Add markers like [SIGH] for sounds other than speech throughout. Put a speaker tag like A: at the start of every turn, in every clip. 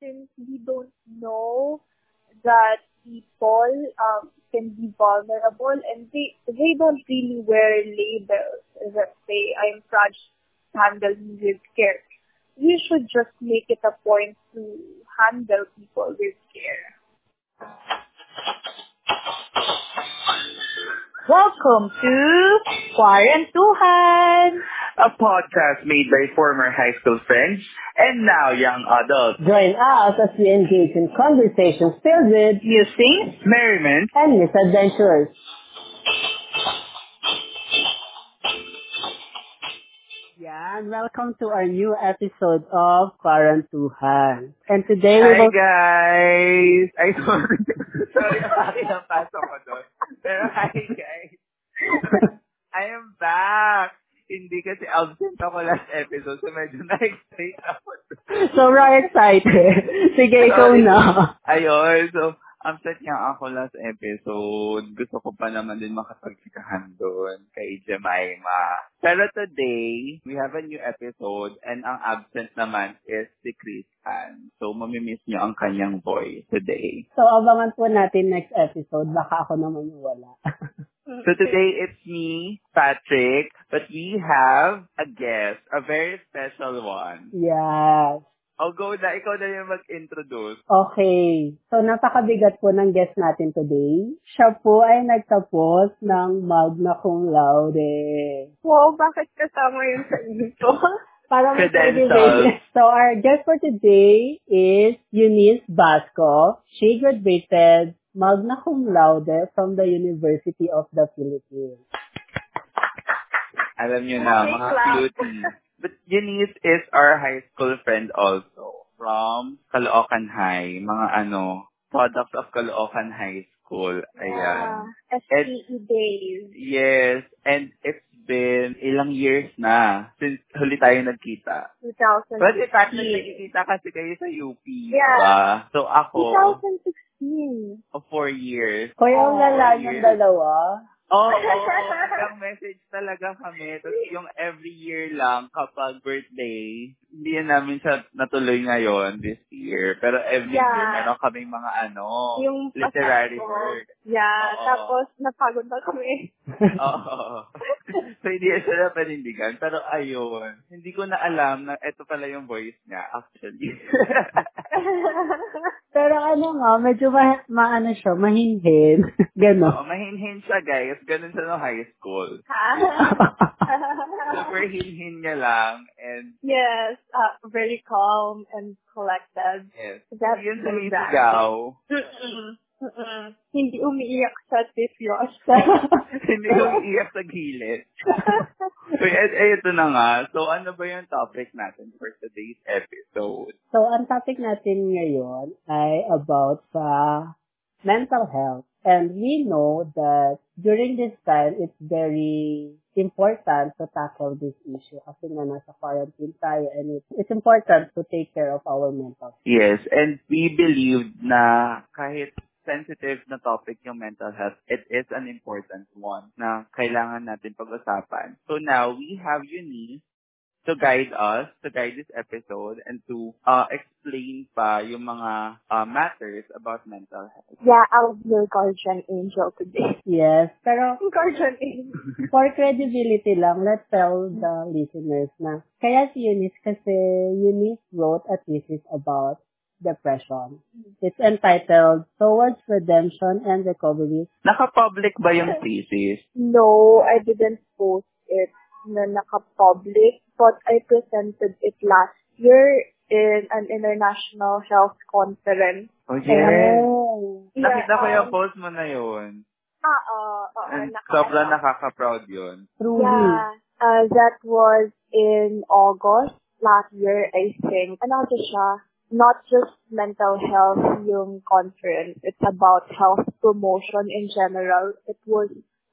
A: since we don't know that people um, can be vulnerable and they they don't really wear labels that say I'm fragile, handle with care. We should just make it a point to handle people with care.
B: Welcome to Quarantuhan,
C: a podcast made by former high school friends and now young adults.
D: Join us as we engage in conversations filled with
B: musings,
C: merriment,
D: and misadventures. Yeah, and welcome to our new episode of Quarantuhan. And today we
C: Hi
D: will...
C: guys! Ay, [LAUGHS] sorry. sorry, [LAUGHS] bakit ang pasok ko doon. Pero hi guys! [LAUGHS] I am back! Hindi kasi absent ako last episode, so medyo na-excite ako.
D: Sobrang excited. Sige, ikaw na.
C: Ayun, so absent nga ako last episode. Gusto ko pa naman din makapagsikahan doon kay Jemima. Pero today, we have a new episode and ang absent naman is si Chris Ann. So, mamimiss niyo ang kanyang voice today.
D: So, abangan po natin next episode. Baka ako naman yung wala. [LAUGHS] [LAUGHS]
C: So today it's me, Patrick, but we have a guest, a very special one.
D: yes.
C: I'll go na, ikaw na yung mag-introduce.
D: Okay. So, napakabigat po ng guest natin today. Siya po ay nagtapos ng magna cum laude.
A: Wow, bakit kasama yun sa intro? [LAUGHS]
D: Para
C: Credentials.
D: So, our guest for today is Eunice Basco. She graduated magna cum laude from the University of the Philippines.
C: Alam niyo na, mga cutie. But Eunice is our high school friend also from Caloocan High. Mga ano, products of Caloocan High School. Ayan.
A: Yeah. SPE days.
C: Yes. And it's been ilang years na since huli tayo nagkita.
A: 2016.
C: But in fact, nagkikita kasi kayo sa UP.
A: Yeah.
C: Diba? So ako,
A: 2016.
C: of four years.
D: Kuya, ang
C: Oh,
D: lala niyong dalawa.
C: Oo, [LAUGHS] oh, oh, message talaga kami. Tapos yung every year lang kapag birthday, hindi yan namin siya natuloy ngayon this year. Pero every
A: Yeah.
C: year meron kaming mga ano,
A: Yung
C: literary
A: pasok.
C: work.
A: Yeah,
C: Oo.
A: tapos napagod na kami. [LAUGHS]
C: Oo. so hindi siya na panindigan. Pero ayun, hindi ko na alam na ito pala yung voice niya actually. [LAUGHS]
D: Pero ano nga, medyo ma, maano siya, mahinhin.
C: Oo,
D: Ganon.
C: mahinhin siya guys. Ganun sa no high school. [LAUGHS] Super hinhin niya lang and
A: yes, uh, very calm and collected.
C: yes.
A: That's
C: Yun sumisigaw.
A: Mm-mm. Hindi umiiyak sa tiflos. [LAUGHS]
C: Hindi ko iiyak sa gilid. so, et, eh, ito na nga. So, ano ba yung topic natin for today's episode?
D: So, ang topic natin ngayon ay about sa mental health. And we know that during this time, it's very important to tackle this issue kasi nga nasa quarantine tayo and it's, it's important to take care of our mental health.
C: Yes, and we believe na kahit sensitive na topic yung mental health, it is an important one na kailangan natin pag-usapan. So now, we have Eunice to guide us, to guide this episode, and to uh, explain pa yung mga uh, matters about mental health.
A: yeah, I'll be your guardian angel today. [LAUGHS]
D: Yes, pero [LAUGHS]
A: Guardian angel.
D: for credibility lang, let's tell the listeners na kaya si Eunice kasi Eunice wrote a thesis about depression. It's entitled Towards Redemption and Recovery.
C: Naka-public ba yung thesis?
A: No, I didn't post it na naka-public, but I presented it last year in an international health conference.
C: Oh, yes.
D: Oh.
C: Nakita ko
A: um,
C: yung post mo na yun.
A: Ah, oo, oo,
C: And
A: naka-
C: sobrang nakaka-proud yun.
D: Truly.
A: Yeah, uh, that was in August last year, I think. Ano to siya? Not just mental health yung conference. It's about health promotion in general. It was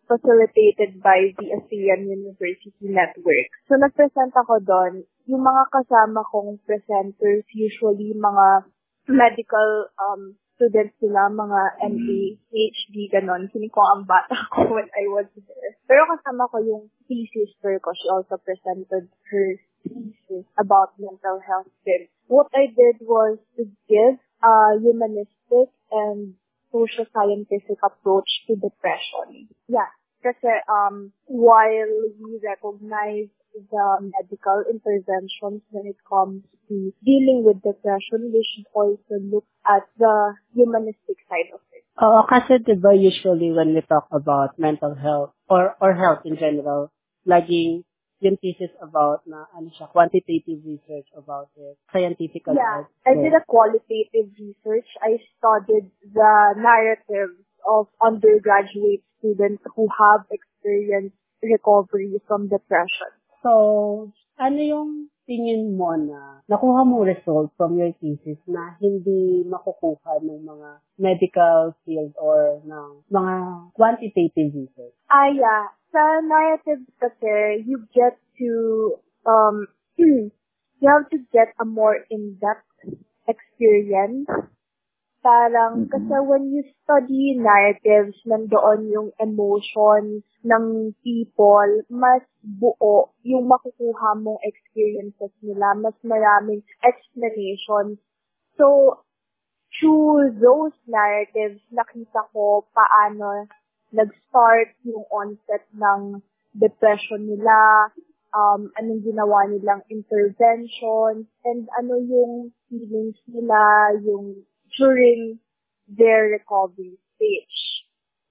A: facilitated by the ASEAN University Network. So, nag-present ako doon. Yung mga kasama kong presenters, usually mga medical um, students sila, mga MA, PhD, ganon. Feeling ko ang bata [LAUGHS] ko when I was there. Pero kasama ko yung sister ko. She also presented her thesis about mental health then. What I did was to give a humanistic and social scientific approach to depression. Yeah. Kasi um, while we recognize the medical interventions when it comes to dealing with depression, we should also look at the humanistic side of it.
D: Oo, kasi diba usually when we talk about mental health or or health in general, laging yung thesis about na ano siya, quantitative research about it, scientific
A: Yeah, I did a qualitative research. I studied the narratives of undergraduate students who have experienced recovery from depression.
D: So, ano yung tingin mo na nakuha mo result from your thesis na hindi makukuha ng mga medical field or ng mga quantitative research?
A: Ah, yeah. Sa narratives kasi, you get to, um, [CLEARS THROAT] you have to get a more in-depth experience parang
C: Mhm.
A: kasi when you study narratives, nandoon yung emotion ng people, mas buo yung makukuha mong experiences nila, mas maraming explanations. So, through those narratives, nakita ko paano nag-start yung onset ng depression nila, um, anong ginawa nilang interventions, and ano yung feelings nila, yung during their recovery stage.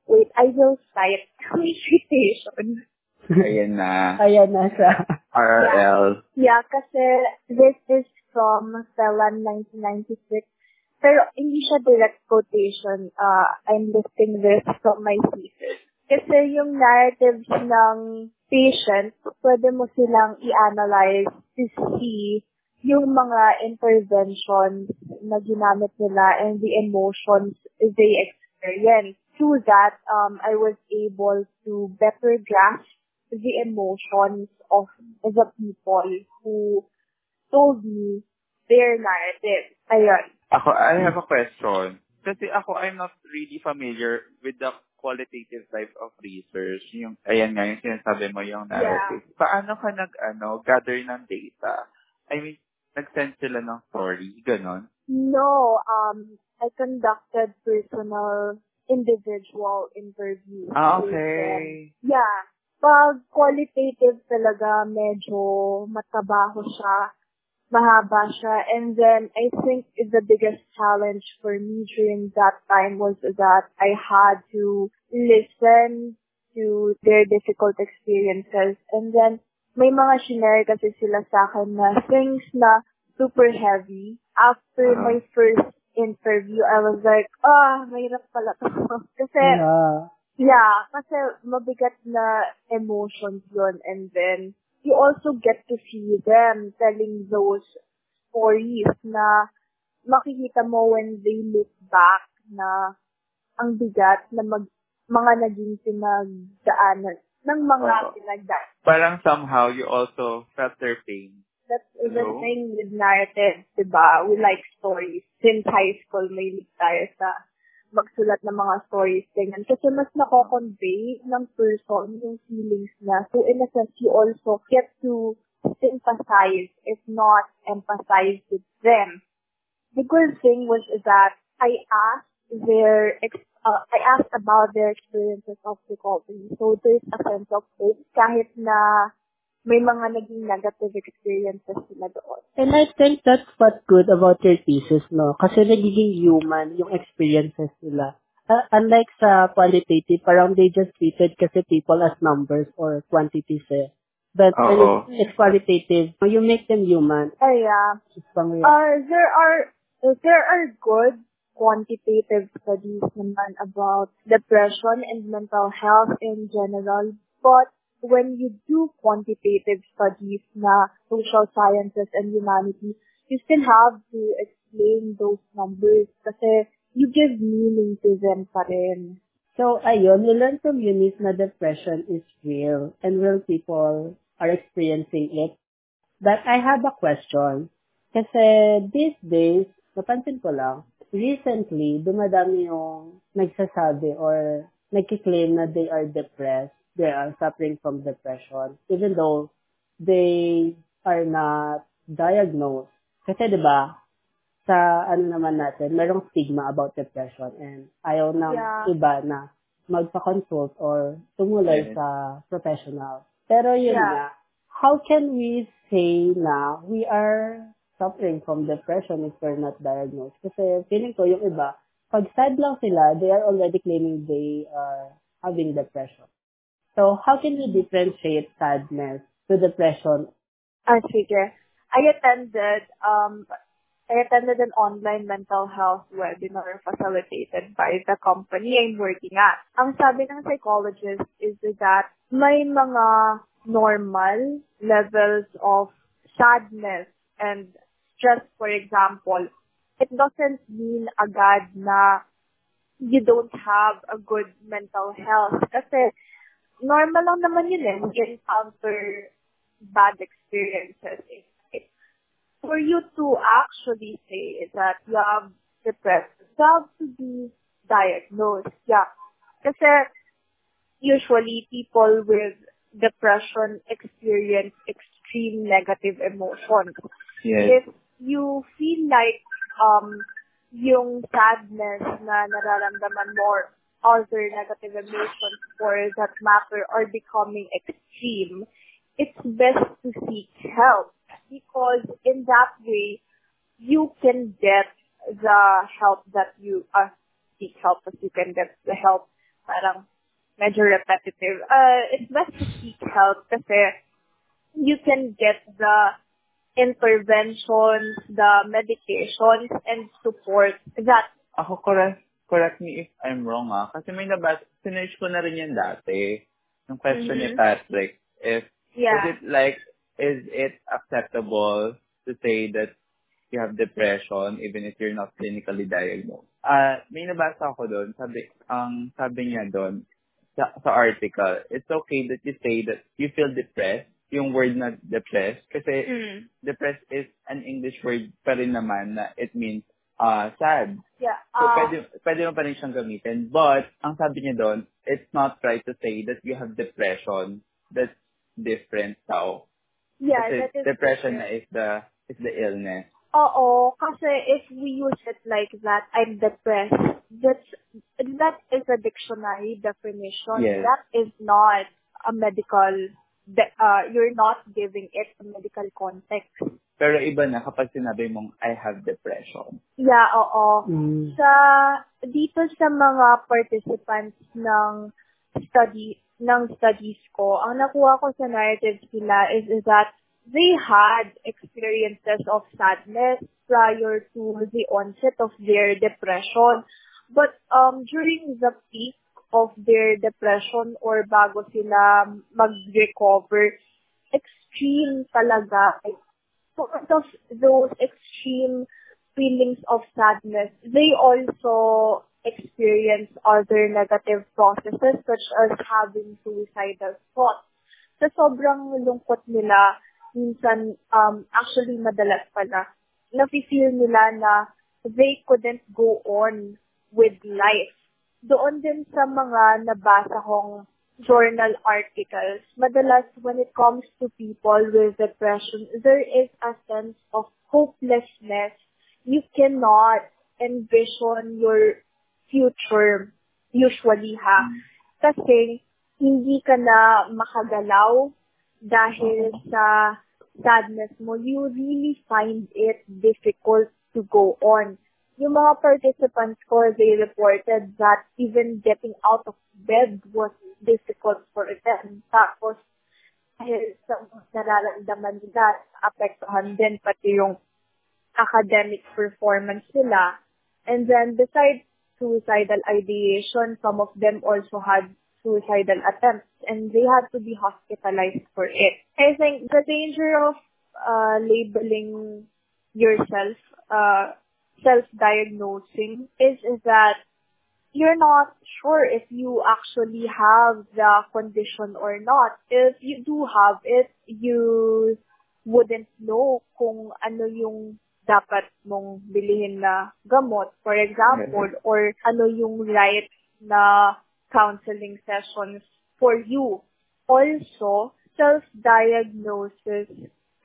A: Wait, I will cite [LAUGHS] my citation.
C: Ayan na.
D: Ayan na siya.
C: RRL.
A: Yeah, kasi this is from Celan 1996. Pero hindi siya direct quotation. Uh, I'm listing this from my thesis. Kasi yung narratives ng patient, pwede mo silang i-analyze to see yung mga interventions na ginamit nila and the emotions they experience. Through that, um, I was able to better grasp the emotions of the people who told me their narrative. Ayun.
C: Ako, I have a question. Kasi ako, I'm not really familiar with the qualitative type of research. Yung, ayan nga, yung sinasabi mo yung narrative. Paano ka nag, ano, gather ng data? I mean, nag-send sila ng story, ganon?
A: No, um, I conducted personal individual interviews.
C: Ah, okay.
A: Yeah. Pag qualitative talaga, medyo matabaho siya, mahaba siya. And then, I think the biggest challenge for me during that time was that I had to listen to their difficult experiences. And then, may mga shinare kasi sila sa akin na things na super heavy. After
C: Ah.
A: my first interview, I was like, ah, mahirap pala to. [LAUGHS] kasi,
D: Yeah.
A: Yeah, kasi mabigat na emotions yun. And then, you also get to see them telling those stories na makikita mo when they look back na ang bigat na mag, mga naging pinagdaanan ng mga
C: Oo.
A: pinagdaan.
C: Parang somehow you also felt their pain.
A: That's the
C: Hello?
A: thing with narratives, diba? We like stories. Since high school, may tayo sa magsulat ng mga stories, ganyan. Kasi mas nako-convey ng person yung feelings na. So, in a sense, you also get to sympathize, if not empathize with them. The good thing was that I asked their, ex- uh, I asked about their experiences of recovery. So, there's a sense of hope kahit na may mga naging negative experiences sila doon.
D: And I think that's what's good about your thesis, no? Kasi nagiging human yung experiences nila. Uh, unlike sa qualitative, parang they just treated kasi people as numbers or quantities eh. But when it's, it's qualitative, you make them human.
A: Ay, yeah.
D: It's pang real.
A: Uh, there are there are good quantitative studies naman about depression and mental health in general. But when you do quantitative studies na social sciences and humanities, you still have to explain those numbers kasi you give meaning to them pa rin.
D: So, ayun, we learned from Eunice na depression is real and real people are experiencing it. But I have a question. Kasi these days, napansin ko lang, recently, dumadami yung nagsasabi or nagkiklaim na they are depressed, they are suffering from depression, even though they are not diagnosed. Kasi 'di ba, sa ano naman natin, merong stigma about depression and ayaw ng
A: Yeah.
D: iba na magpa-consult or tumuloy
C: Yes.
D: sa professional. Pero yun
A: Yeah.
D: nga, how can we say na we are suffering from depression if we're not diagnosed? Kasi feeling ko yung iba, pag sad lang sila, they are already claiming they are having depression. So, how can we differentiate sadness to depression?
A: Ah. I attended, um, I attended an online mental health webinar facilitated by the company I'm working at. Ang sabi ng psychologist is that may mga normal levels of sadness and stress, for example. It doesn't mean agad na you don't have a good mental health. Kasi normal lang naman yun eh. We encounter bad experiences. For you to actually say that you have depression, you have to be diagnosed. Yeah. Kasi usually people with depression experience extreme negative emotions.
C: Yes.
A: If you feel like um yung sadness na nararamdaman mo or other negative emotions for that matter are becoming extreme, it's best to seek help because in that way you can get the help that you uh, seek help as you can get the help parang medyo repetitive. Uh, it's best to seek help kasi you can get the interventions, the medications, and support that
C: Ako, correct, correct me if I'm wrong ah. Kasi may nabas, sinerge ko na rin yan dati. Yung question ni
A: Mhm.
C: Patrick, if, is it like, is it acceptable to say that you have depression even if you're not clinically diagnosed? Ah, may nabasa ako doon, sabi, ang sabi niya doon, sa, sa article, it's okay that you say that you feel depressed, yung word na depressed, kasi
A: Mm.
C: depressed is an English word pa rin naman na it means uh, sad.
A: Yeah.
C: So,
A: Uh,
C: pwede, pwede mo pa rin siyang gamitin. But, ang sabi niya doon, it's not right to say that you have depression. That's different daw.
A: yeah,
C: Kasi
A: that is
C: depression
A: different.
C: is the, is the illness.
A: Oo, kasi if we use it like that, I'm depressed, that's, that is a dictionary definition.
C: Yes.
A: That is not a medical, de- uh, you're not giving it a medical context.
C: Pero iba na kapag sinabi mong, I have depression.
A: Yeah, oo.
D: Mm.
A: Sa, dito sa mga participants ng study, ng studies ko, ang nakuha ko sa narratives nila is, is that they had experiences of sadness prior to the onset of their depression. But um, during the peak of their depression or bago sila mag-recover, extreme talaga. Part of those extreme feelings of sadness, they also experience other negative processes such as having suicidal thoughts. Sa sobrang lungkot nila, minsan, um, actually madalas pala, nafe-feel nila na they couldn't go on with life. Doon din sa mga nabasa kong journal articles, But madalas when it comes to people with depression, there is a sense of hopelessness. You cannot envision your future usually ha. Kasi hindi ka na makagalaw dahil mm-hmm. sa sadness mo. You really find it difficult to go on. Yung mga participants ko, they reported that even getting out of bed was difficult for them. Tapos, dahil sa nararamdaman nila, apektuhan din pati yung academic performance nila. And then, besides suicidal ideation, some of them also had suicidal attempts and they had to be hospitalized for it. I think the danger of uh, labeling yourself, uh, self-diagnosing is, is that you're not sure if you actually have the condition or not. If you do have it, you wouldn't know kung ano yung dapat mong bilihin na gamot, for example, or ano yung right na counseling sessions for you. Also, self-diagnosis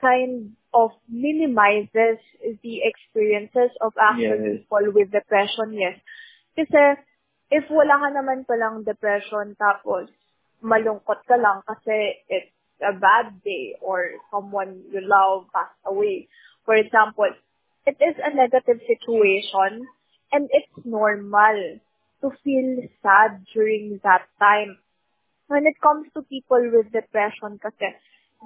A: kind of minimizes the experiences of actual
C: Yes.
A: people with depression, yes. Kasi, if wala ka naman palang depression, tapos malungkot ka lang kasi it's a bad day or someone you love passed away. For example, it is a negative situation and it's normal to feel sad during that time. When it comes to people with depression kasi,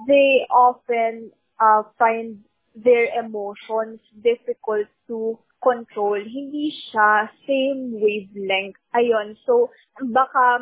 A: they often uh, find their emotions difficult to control. Hindi siya same wavelength. Ayun. So, baka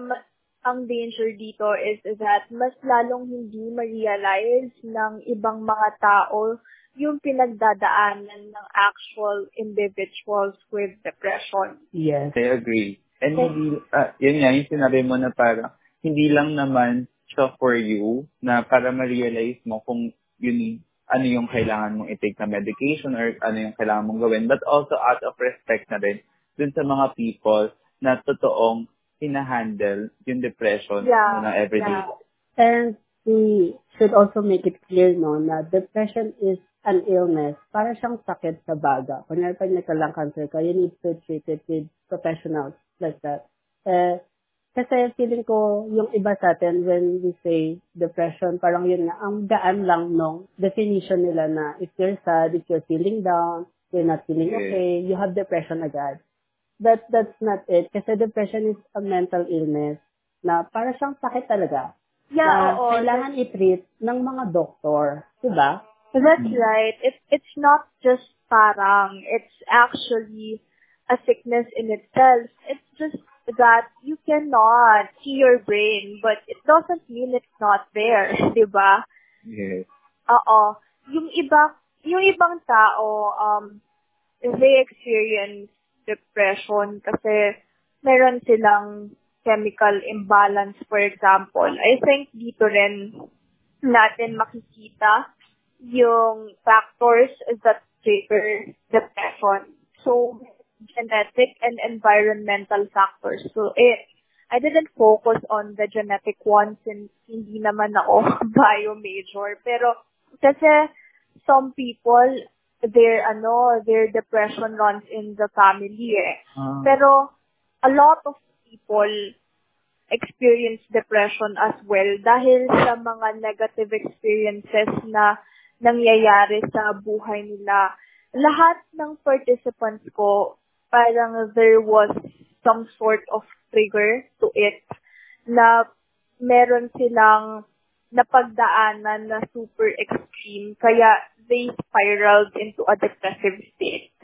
A: ang danger dito is that mas lalong hindi ma-realize ng ibang mga tao yung pinagdadaanan ng actual individuals with depression.
D: Yes.
C: I agree. And hindi, ah, yun nga, yung sinabi mo na parang, hindi lang naman siya for you, na para ma-realize mo kung yun, ano yung kailangan mong i-take na medication or ano yung kailangan mong gawin, but also out of respect na rin dun sa mga people na totoong hinahandle yung depression
A: Yeah,
C: na everyday.
A: yeah.
D: And we should also make it clear, no, na depression is an illness. Para siyang sakit sa baga. Kunyari pag nagka-lung cancer ka, you need to treat it with professionals like that. Eh, kasi feeling ko, yung iba sa atin, when we say depression, parang yun nga, ang gaan lang nung definition nila na if you're sad, if you're feeling down, you're not feeling okay, you have depression agad. But that's not it. Kasi depression is a mental illness na para siyang sakit talaga
A: Yeah,
D: na
A: oo.
D: kailangan i-treat ng mga doktor. Diba?
A: That's right. It, it's not just parang. It's actually a sickness in itself. It's just that you cannot see your brain, but it doesn't mean it's not there, [LAUGHS] di ba?
C: Yes.
A: Oo. Yung iba, yung ibang tao, um, they experience depression kasi meron silang chemical imbalance, for example. I think dito rin natin makikita yung factors that trigger depression. So, genetic and environmental factors. So, eh, I didn't focus on the genetic ones since hindi naman ako [LAUGHS] bio major. Pero, kasi some people, their, ano, their depression runs in the family eh.
C: Ah,
A: Pero, a lot of people experience depression as well dahil sa mga negative experiences na nangyayari sa buhay nila. Lahat ng participants ko, parang there was some sort of trigger to it na meron silang napagdaanan na super extreme kaya they spiraled into a depressive state.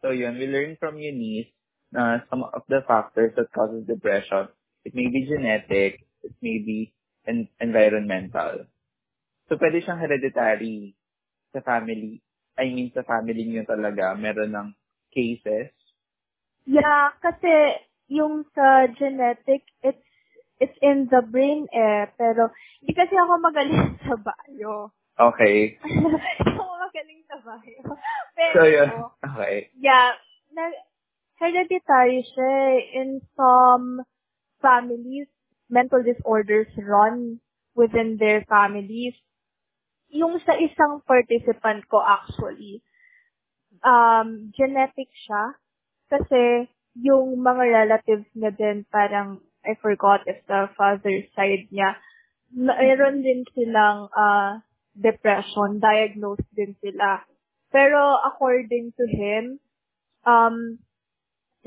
C: So yun, we learned from Eunice na some of the factors that causes depression. It may be genetic, it may be en- environmental. So pwede siyang hereditary sa family. I mean, sa family niyo talaga, meron ng cases.
A: Yeah, kasi yung sa genetic, it's it's in the brain eh. Pero, hindi kasi ako magaling [LAUGHS] sa bio.
C: Okay. [LAUGHS]
A: Hindi ako magaling sa bio. Pero,
C: So yun. Okay.
A: yeah, na, hereditary siya eh. In some families, mental disorders run within their families. Yung sa isang participant ko actually, um, genetic siya. Kasi yung mga relatives niya din parang, I forgot if the father side niya, mayroon din silang uh, depression, diagnosed din sila. Pero according to him, um,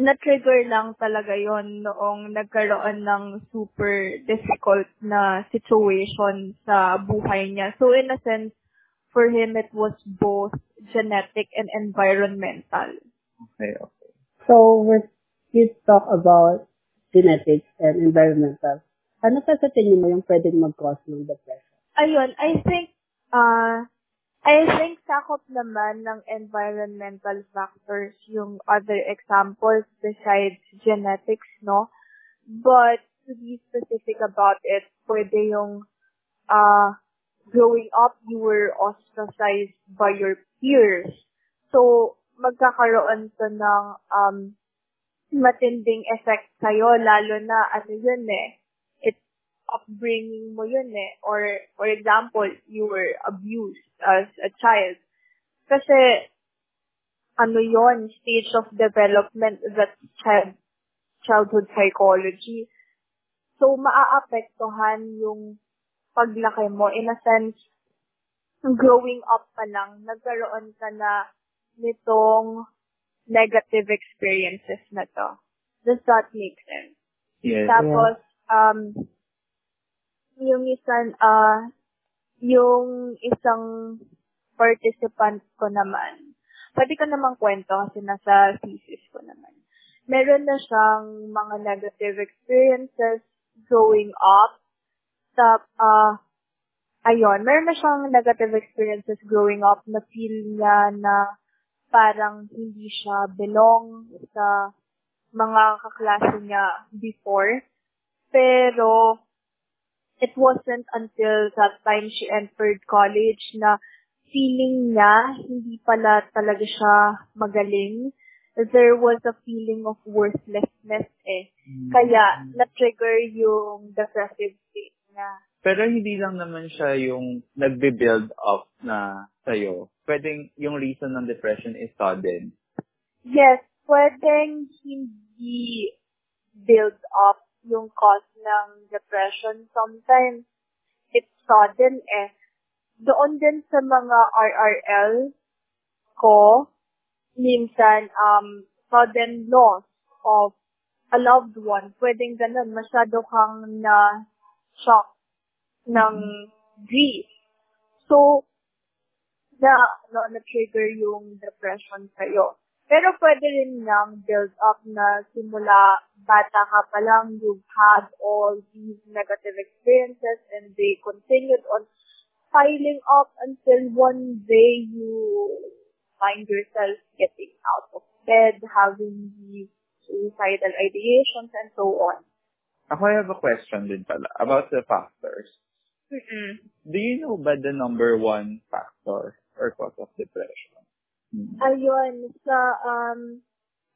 A: na-trigger lang talaga yon noong nagkaroon ng super difficult na situation sa buhay niya. So in a sense, for him, it was both genetic and environmental.
C: Okay, okay.
D: So, we're, we talk about genetics and environmental. Ano sa sa tingin mo yung pwedeng mag-cause ng depression?
A: Ayun, I think, uh, I think sakop naman ng environmental factors yung other examples besides genetics, no? But to be specific about it, pwede yung uh, growing up, you were ostracized by your peers. So, magkakaroon to ng um, matinding effect sa'yo, lalo na ano yun eh, it upbringing mo yun eh. Or, for example, you were abused as a child. Kasi, ano yon stage of development that child, childhood psychology. So, maaapektuhan yung paglaki mo. In a sense, growing up pa lang, nagkaroon ka na nitong negative experiences na to. Does that make sense?
C: Yes.
A: Tapos, um, yung isang, uh, yung isang participant ko naman, pwede ko namang kwento kasi nasa thesis ko naman. Meron na siyang mga negative experiences growing up. Tap, uh, ayun, meron na siyang negative experiences growing up na feel niya na parang hindi siya belong sa mga kaklase niya before. Pero, it wasn't until that time she entered college na feeling niya hindi pala talaga siya magaling. There was a feeling of worthlessness eh. Kaya, na-trigger yung depressive state
C: Pero hindi lang naman siya yung nagbe-build up na sa'yo. Pwedeng yung reason ng depression is sudden.
A: Yes, pwedeng hindi build up yung cause ng depression. Sometimes, it's sudden eh. Doon din sa mga RRL ko, minsan, um, sudden loss of a loved one. Pwedeng ganun, masyado kang na shock ng mm-hmm. grief. So, na, na, na-trigger yung depression sa'yo. Pero pwede rin nang build up na simula bata ka pa lang, you've had all these negative experiences and they continued on piling up until one day you find yourself getting out of bed, having these suicidal ideations and so on.
C: Ako I have a question din pala about the factors.
A: Mm-mm.
C: Do you know ba the number one factor or cause of depression? Hmm.
A: Ayun, sa, um,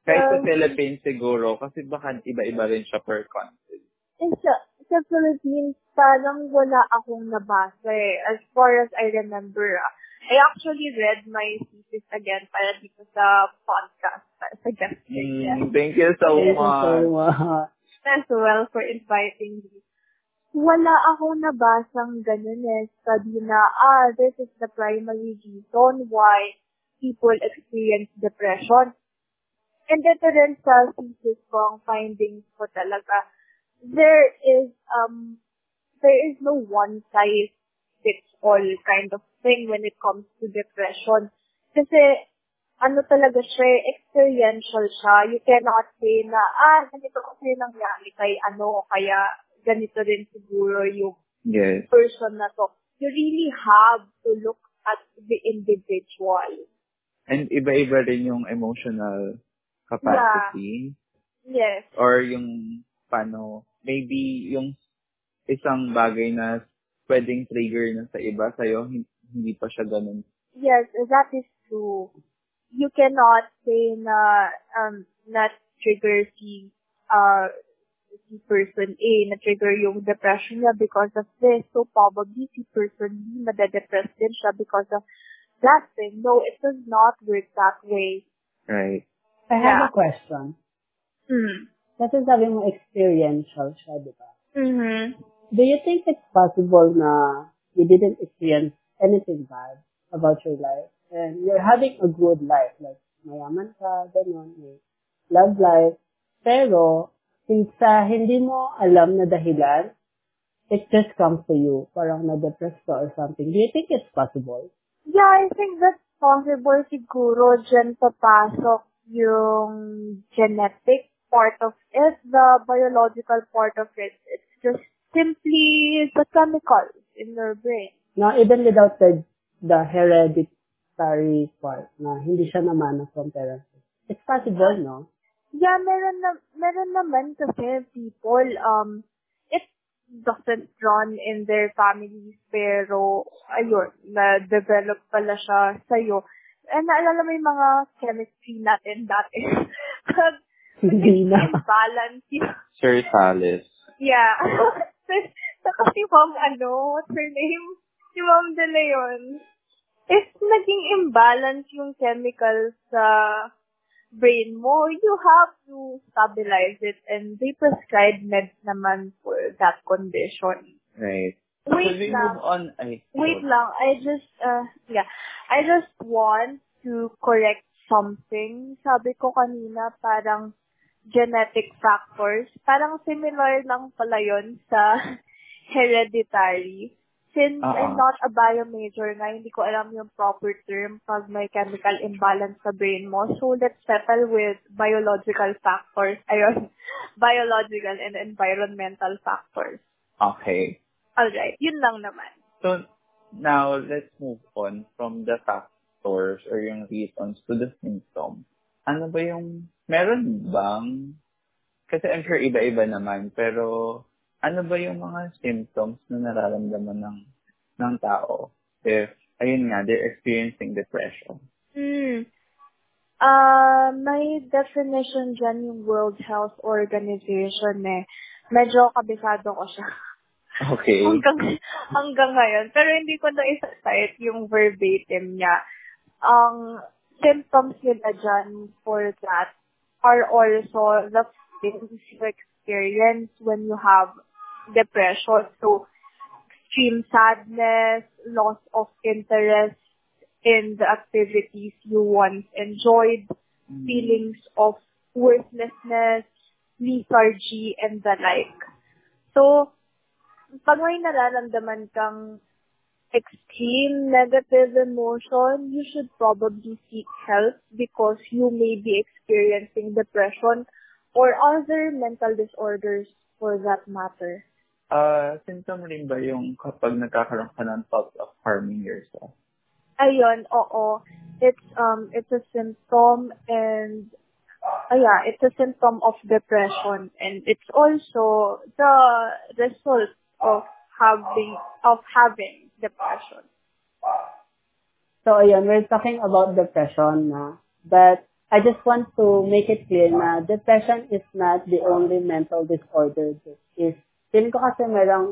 C: Kahit sa
A: Um,
C: Philippines siguro, kasi baka iba-iba rin siya per country.
A: eh, sa, sa Philippines, parang wala akong nabasa eh. As far as I remember, ah. I actually read my thesis again para dito sa podcast, para sa guest
C: Mm, thank you so
D: Thank you
C: much.
D: so much.
A: As well for inviting me. Wala akong nabasang ganun eh. Study na, ah, this is the primary reason why people experience depression. And ito rin sa thesis ko, ang findings ko talaga, there is, um, there is no one size fits all kind of thing when it comes to depression. Kasi, ano talaga siya, eh, experiential siya. You cannot say na, ah, ganito kasi nangyari kay ano, kaya ganito rin siguro yung
C: Yes.
A: person na to. You really have to look at the individual.
C: And iba-iba rin yung emotional capacity.
A: Yes.
C: Or yung paano, maybe yung isang bagay na pwedeng trigger na sa iba, sa'yo, hin- hindi pa siya ganun.
A: Yes, that is true. You cannot say na um na trigger si uh si person A na trigger yung depression niya because of this. So probably si person B madadepress din siya because of that thing. No, it does not work that way.
C: Right.
D: I have
A: Yeah.
D: a question.
A: Mm.
D: Kasi sabi mo experiential siya, di ba?
A: Mm-hmm.
D: Do you think it's possible na you didn't experience anything bad about your life and you're having a good life, like mayaman ka, ganun, may eh, love life, pero since sa hindi mo alam na dahilan, it just comes to you, parang na-depress ka or something. Do you think it's possible?
A: Yeah, I think that's possible siguro dyan papasok yung genetic part of it, the biological part of it. It's just simply the chemicals in your brain.
D: Na even without the, the hereditary part, na hindi siya naman from parents. It's possible, no?
A: Yeah, meron na, meron naman kasi people, um, it doesn't run in their families, pero, ayun, na-develop pala siya sa'yo. And naalala mo yung mga chemistry natin dati. [LAUGHS] Pag
D: Hindi na.
A: balance
C: Sir Salis.
A: Yeah. [LAUGHS] Saka si Ma'am, ano, what's her name? Si Ma'am De Leon. If naging imbalance yung chemicals sa brain mo, you have to stabilize it and they prescribe meds naman for that condition.
C: Right.
A: Wait
C: we
A: lang.
C: move on? Ay,
A: Wait
C: sorry.
A: lang, I just, uh, yeah, I just want to correct something. Sabi ko kanina, parang genetic factors. Parang similar lang pala yon sa [LAUGHS] hereditary. Since
C: Ah,
A: I'm
C: ah.
A: not a biomajor nga, hindi ko alam yung proper term pag may chemical imbalance sa brain mo. So, let's settle with biological factors. [LAUGHS] Ayun, biological and environmental factors.
C: Okay.
A: Alright, yun lang naman.
C: So, now, let's move on from the factors or yung reasons to the symptoms. Ano ba yung, meron bang, kasi I'm sure iba-iba naman, pero ano ba yung mga symptoms na nararamdaman ng, ng tao if, ayun nga, they're experiencing depression?
A: Hmm. Uh, may definition dyan yung World Health Organization eh. Medyo kabisado ko siya.
C: Okay. [LAUGHS]
A: hanggang, hanggang ngayon. Pero hindi ko na isa-cite yung verbatim niya. Ang symptoms nila dyan for that are also the things you experience when you have depression. So, extreme sadness, loss of interest in the activities you once enjoyed, hmm. feelings of worthlessness, lethargy, and the like. So, pag may nararamdaman kang extreme negative emotion, you should probably seek help because you may be experiencing depression or other mental disorders for that matter.
C: Ah, symptom rin ba yung kapag nagkakaroon ka ng thoughts of harming yourself?
A: Ayun, oo. It's um it's a symptom and uh, yeah, it's a symptom of depression and it's also the result of having of having depression.
D: So, ayun, we're talking about depression na. But, I just want to make it clear na depression is not the only mental disorder. that Is, feeling ko kasi merong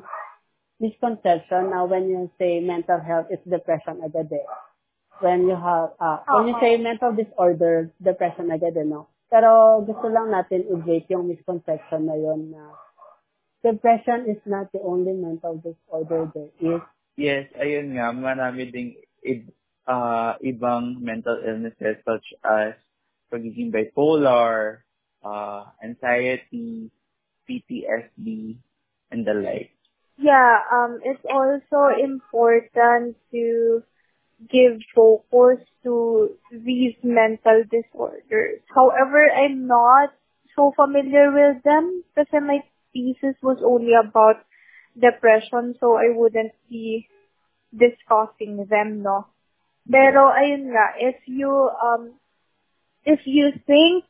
D: misconception na when you say mental health, it's depression agad eh. When you have, ah, when you say mental disorder, depression agad eh, no? Pero gusto lang natin i-break yung misconception na yon na depression is not the only mental disorder there is.
C: Yes, ayun nga, marami ding ah, ibang mental illnesses such as pagiging bipolar, uh, anxiety, PTSD, and the like.
A: Yeah, um, it's also important to give focus to these mental disorders. However, I'm not so familiar with them kasi my thesis was only about depression, so I wouldn't be discussing them, no. Pero ayun nga, if you um if you think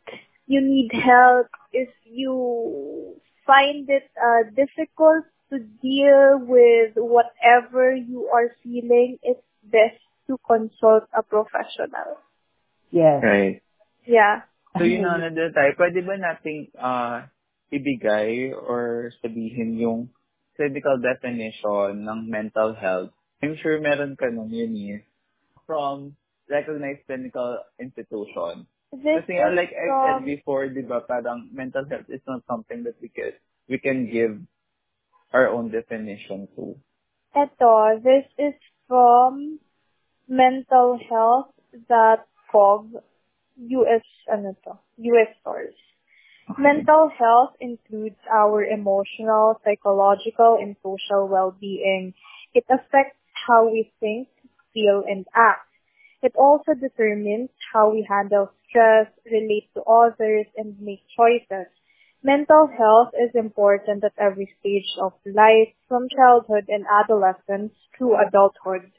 A: you need help, if you find it uh, difficult to deal with whatever you are feeling, it's best to consult a professional.
D: Yes.
C: Right.
A: Yeah.
C: So yun na nandun tayo. Pwede ba nating uh, ibigay or sabihin yung clinical definition ng mental health? I'm sure meron ka nun yun eh, from recognized clinical institution.
A: This
C: Kasi
A: is
C: like I said
A: from, um,
C: before, di ba, parang mental health is not something that we can, we can give our own definition to.
A: eto, this is from mentalhealth.gov, US, ano to, US source. Mental health includes our emotional, psychological, and social well-being. It affects how we think, feel, and act. It also determines how we handle stress, relate to others, and make choices. Mental health is important at every stage of life, from childhood and adolescence to adulthood.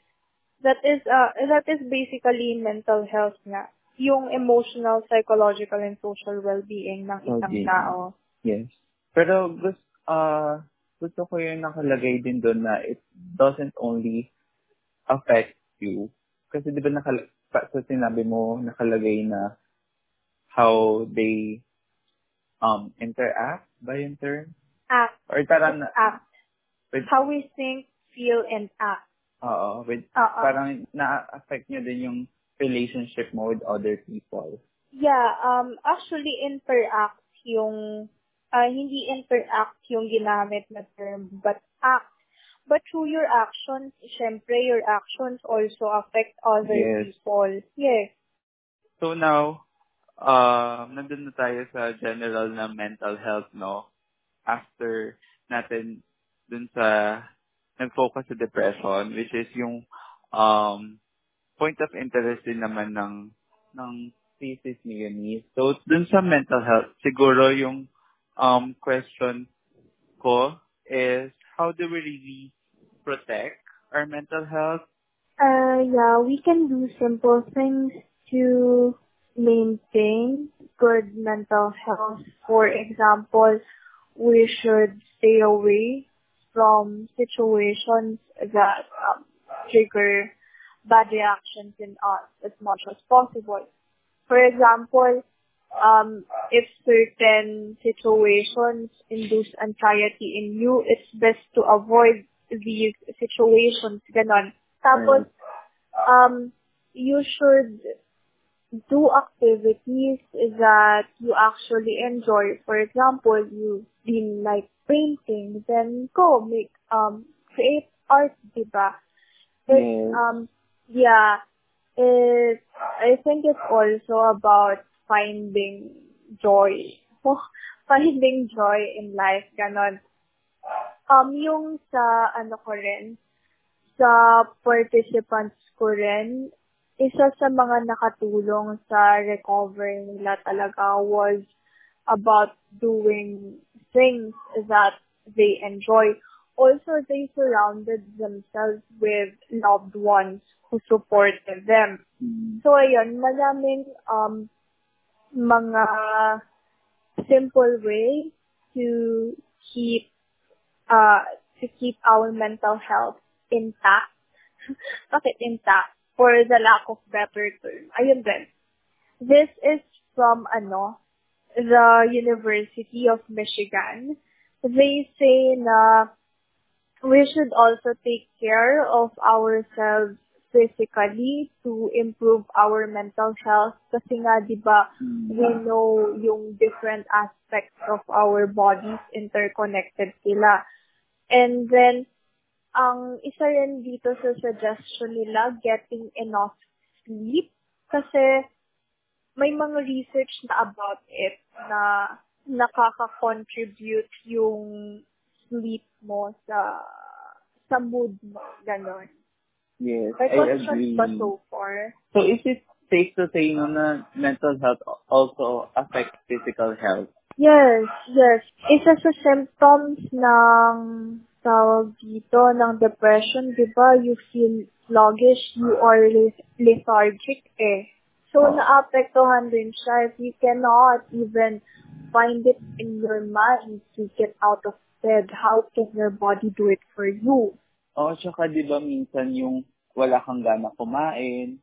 A: That is, uh, that is basically mental health nga. Yung emotional, psychological, and social well-being ng isang tao.
C: Yes. Pero gusto, uh, gusto ko yung nakalagay din doon na it doesn't only affect you. Kasi di ba nakal- sa sinabi mo, nakalagay na how they um interact by yung term?
A: Act.
C: Or parang,
A: Act.
C: With,
B: how we think, feel, and act.
C: oo, with,
B: Oo.
C: parang na-affect nyo din yung relationship mo with other people.
B: Yeah, um, actually interact yung, uh, hindi interact yung ginamit na term, but act. But through your actions, syempre your actions also affect other
C: Yes.
B: people. Yes.
C: So now, um, nandun na tayo sa general na mental health, no? After natin dun sa nag-focus sa depression, which is yung um, point of interest din naman ng ng thesis ni Eunice. So, dun sa mental health, siguro yung um, question ko is, how do we really protect our mental health?
A: Uh, yeah, we can do simple things to maintain good mental health. For example, we should stay away from situations that um, trigger bad reactions in us as much as possible. For example, um, if certain situations induce anxiety in you, it's best to avoid these situations. Ganon. Tapos, um, you should do activities that you actually enjoy. For example, you been like painting, then go make um create art, diba? It's,
C: Yes.
A: um yeah, it I think it's also about finding joy. [LAUGHS] finding joy in life, ganon. Um, yung sa ano ko rin, sa participants ko rin, isa sa mga nakatulong sa recovery nila talaga was about doing things that they enjoy. Also, they surrounded themselves with loved ones who supported them. So, ayun, maraming um, mga simple way to keep uh, to keep our mental health intact. [LAUGHS] Bakit intact? For the lack of better term. Ayun din. This is from, ano, the University of Michigan. They say na we should also take care of ourselves physically to improve our mental health kasi nga 'di ba hmm. we know yung different aspects of our bodies interconnected sila and then ang isa rin dito sa suggestion nila getting enough sleep kasi may mga research na about it na nakaka-contribute yung sleep mo sa sa mood mo ganon
C: Yes,
A: Like,
C: I agree.
A: thought so far?
C: So, is it safe to say no, na mental health also affects physical health?
A: Yes, yes. Isa sa symptoms ng tawag dito, ng depression, di ba, you feel sluggish, you are le- lethargic eh. So,
C: Oh.
A: naapektuhan din siya if you cannot even find it in your mind to get out of bed. How can your body do it for you?
C: O, tsaka di ba minsan yung wala kang gana kumain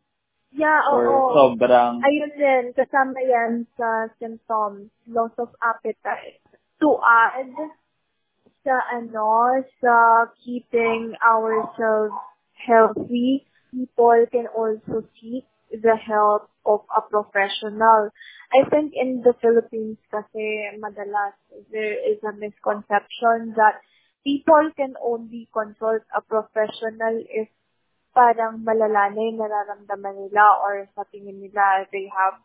A: Yeah,
C: or
A: oo.
C: sobrang
A: Ayun din, kasama yan sa symptoms, loss of appetite. To add sa ano, sa keeping ourselves healthy, people can also seek the help of a professional. I think in the Philippines kasi madalas there is a misconception that people can only consult a professional if parang malala na yung nararamdaman nila or sa tingin nila they have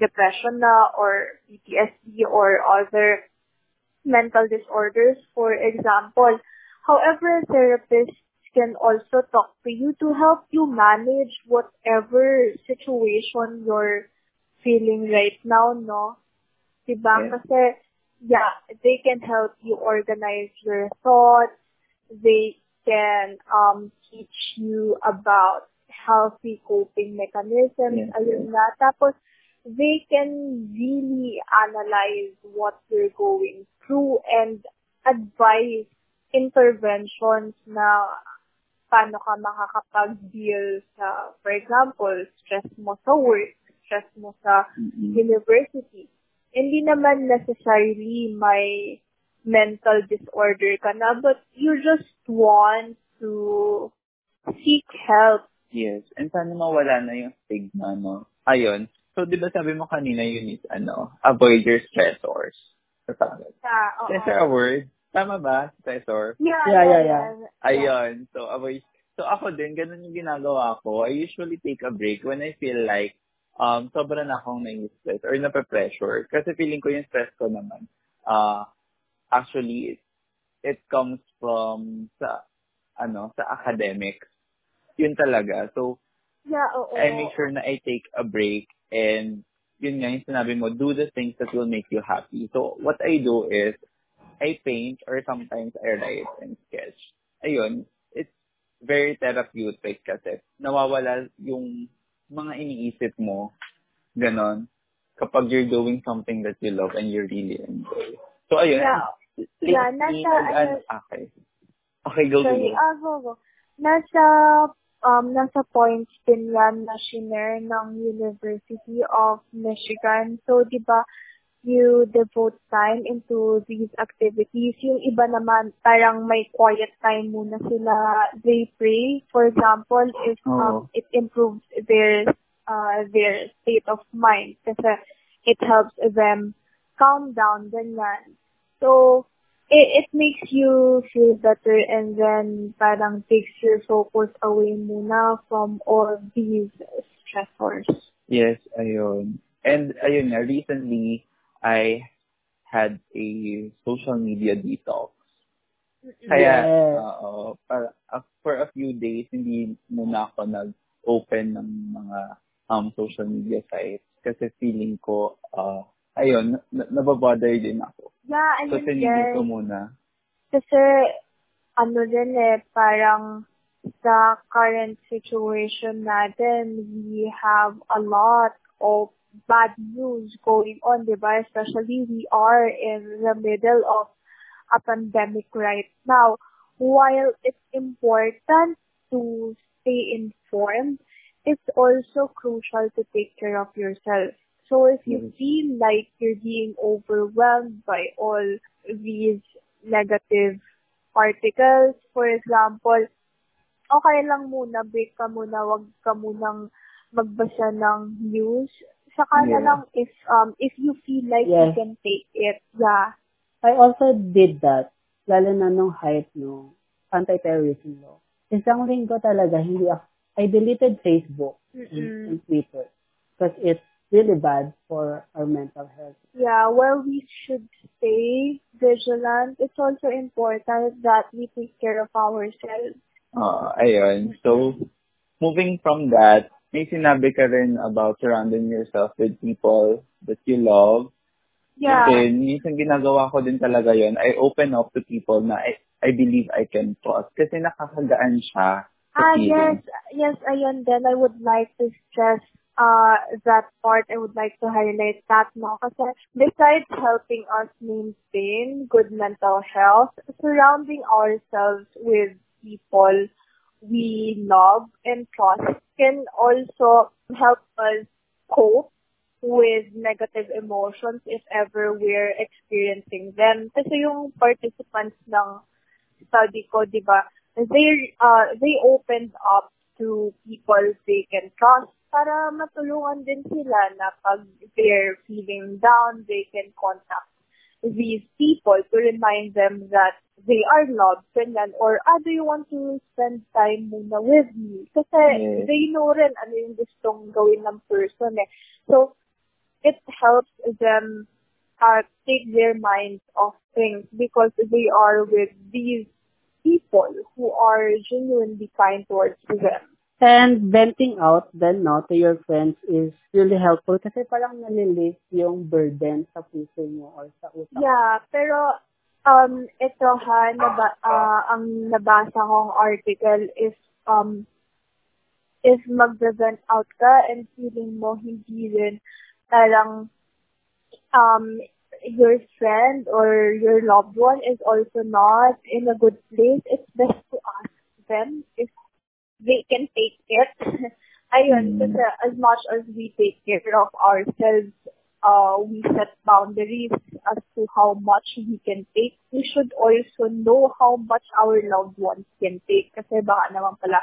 A: depression na or PTSD or other mental disorders, for example. However, therapists can also talk to you to help you manage whatever situation you're feeling right now, no? Diba?
C: Yeah.
A: Kasi, yeah, they can help you organize your thoughts. They can um teach you about healthy coping mechanisms.
C: Yes,
A: Ayun nga. Tapos, they can really analyze what you're going through and advise interventions na paano ka makakapag-deal sa, for example, stress mo sa work, stress mo sa
C: Mm-mm.
A: university. Hindi naman necessarily may mental disorder ka na, but you just want to seek help.
C: Yes. And sana mawala na yung stigma, no? Ayun. So, di ba sabi mo kanina yun is, ano, avoid your stressors. Sa tawag.
A: Yeah, oo.
C: Is there a word? Tama ba? Stressor?
A: Yeah,
D: Yeah,
A: yeah,
D: yeah,
A: yeah.
C: Ayun. So, avoid. So, ako din, ganun yung ginagawa ko. I usually take a break when I feel like um, sobra na akong nai-stress or nape-pressure. Kasi feeling ko yung stress ko naman, uh, actually, it, it comes from sa, ano, sa academics. Yun talaga. So,
A: Yeah, oo.
C: I make sure na I take a break and yun nga yung sinabi mo, do the things that will make you happy. So, what I do is, I paint or sometimes I write and sketch. Ayun, it's very therapeutic kasi nawawala yung mga iniisip mo, ganon, kapag you're doing something that you love and you really enjoy. So, ayun.
A: Yeah.
C: lately,
A: Yeah, nasa, ano-
C: okay. Okay, go,
A: Sorry,
C: go.
A: ah, go, go. Nasa, um, nasa points din yan na shinare ng University of Michigan. So, di ba, you devote time into these activities. Yung iba naman, parang may quiet time muna sila. They pray, for example, if um, it improves their uh, their state of mind. Kasi it helps them calm down, ganyan. So, it, it makes you feel better and then parang takes your focus away muna from all these stressors.
C: Yes, ayun. And ayun nga, recently, I had a social media detox. Kaya,
D: Yes.
C: oo, para, uh, for a few days, hindi muna ako nag-open ng mga um, social media sites kasi feeling ko, uh, ayun, na- nababother din ako.
A: Yeah,
C: So,
A: ayun
C: tinigil ko
A: din.
C: muna.
A: Kasi, ano din eh, parang sa current situation natin, we have a lot of bad news going on, di ba? Especially we are in the middle of a pandemic right now. While it's important to stay informed, it's also crucial to take care of yourself. So if you
C: Yes.
A: feel like you're being overwhelmed by all these negative particles, for example, okay lang muna, break ka muna, wag ka munang magbasa ng news. Saka na
C: Yeah.
A: lang if um if you feel like you
D: Yes.
A: can take it. Yeah.
D: I also did that, lalo na nung height no anti-terrorism law. Isang linggo talaga, hindi ako, I deleted Facebook and, and Twitter because it's really bad for our mental health.
A: Yeah, well, we should stay vigilant. It's also important that we take care of ourselves.
C: Uh, ayun. So, moving from that, may sinabi ka rin about surrounding yourself with people that you love.
A: Yeah.
C: Kasi minsan ginagawa ko din talaga yon I open up to people na I, I believe I can trust. Kasi nakakagaan siya. sa
A: Ah, yes,
C: feeling.
A: yes, ayun then I would like to stress uh, that part. I would like to highlight that, no? Kasi besides helping us maintain good mental health, surrounding ourselves with people we love and trust can also help us cope with negative emotions if ever we're experiencing them. Kasi yung participants ng study ko, di ba, they, uh, they opened up to people they can trust para matulungan din sila na pag they're feeling down, they can contact these people to remind them that they are loved, ganyan, or ah, do you want to spend time muna with me? Kasi
C: Yes.
A: they know rin ano yung gustong gawin ng person eh. So, it helps them uh, take their minds off things because they are with these people who are genuinely kind towards them.
D: And venting out then no, to your friends is really helpful kasi parang nalilift yung burden sa puso mo or sa utak.
A: Yeah, pero um ito ha, naba, ah, ang nabasa kong article is um if mag-vent out ka and feeling mo hindi rin parang um your friend or your loved one is also not in a good place, it's best to ask them if they can take it. Ayun,
C: Mm.
A: kasi as much as we take care of ourselves, uh, we set boundaries as to how much we can take. We should also know how much our loved ones can take. Kasi baka naman pala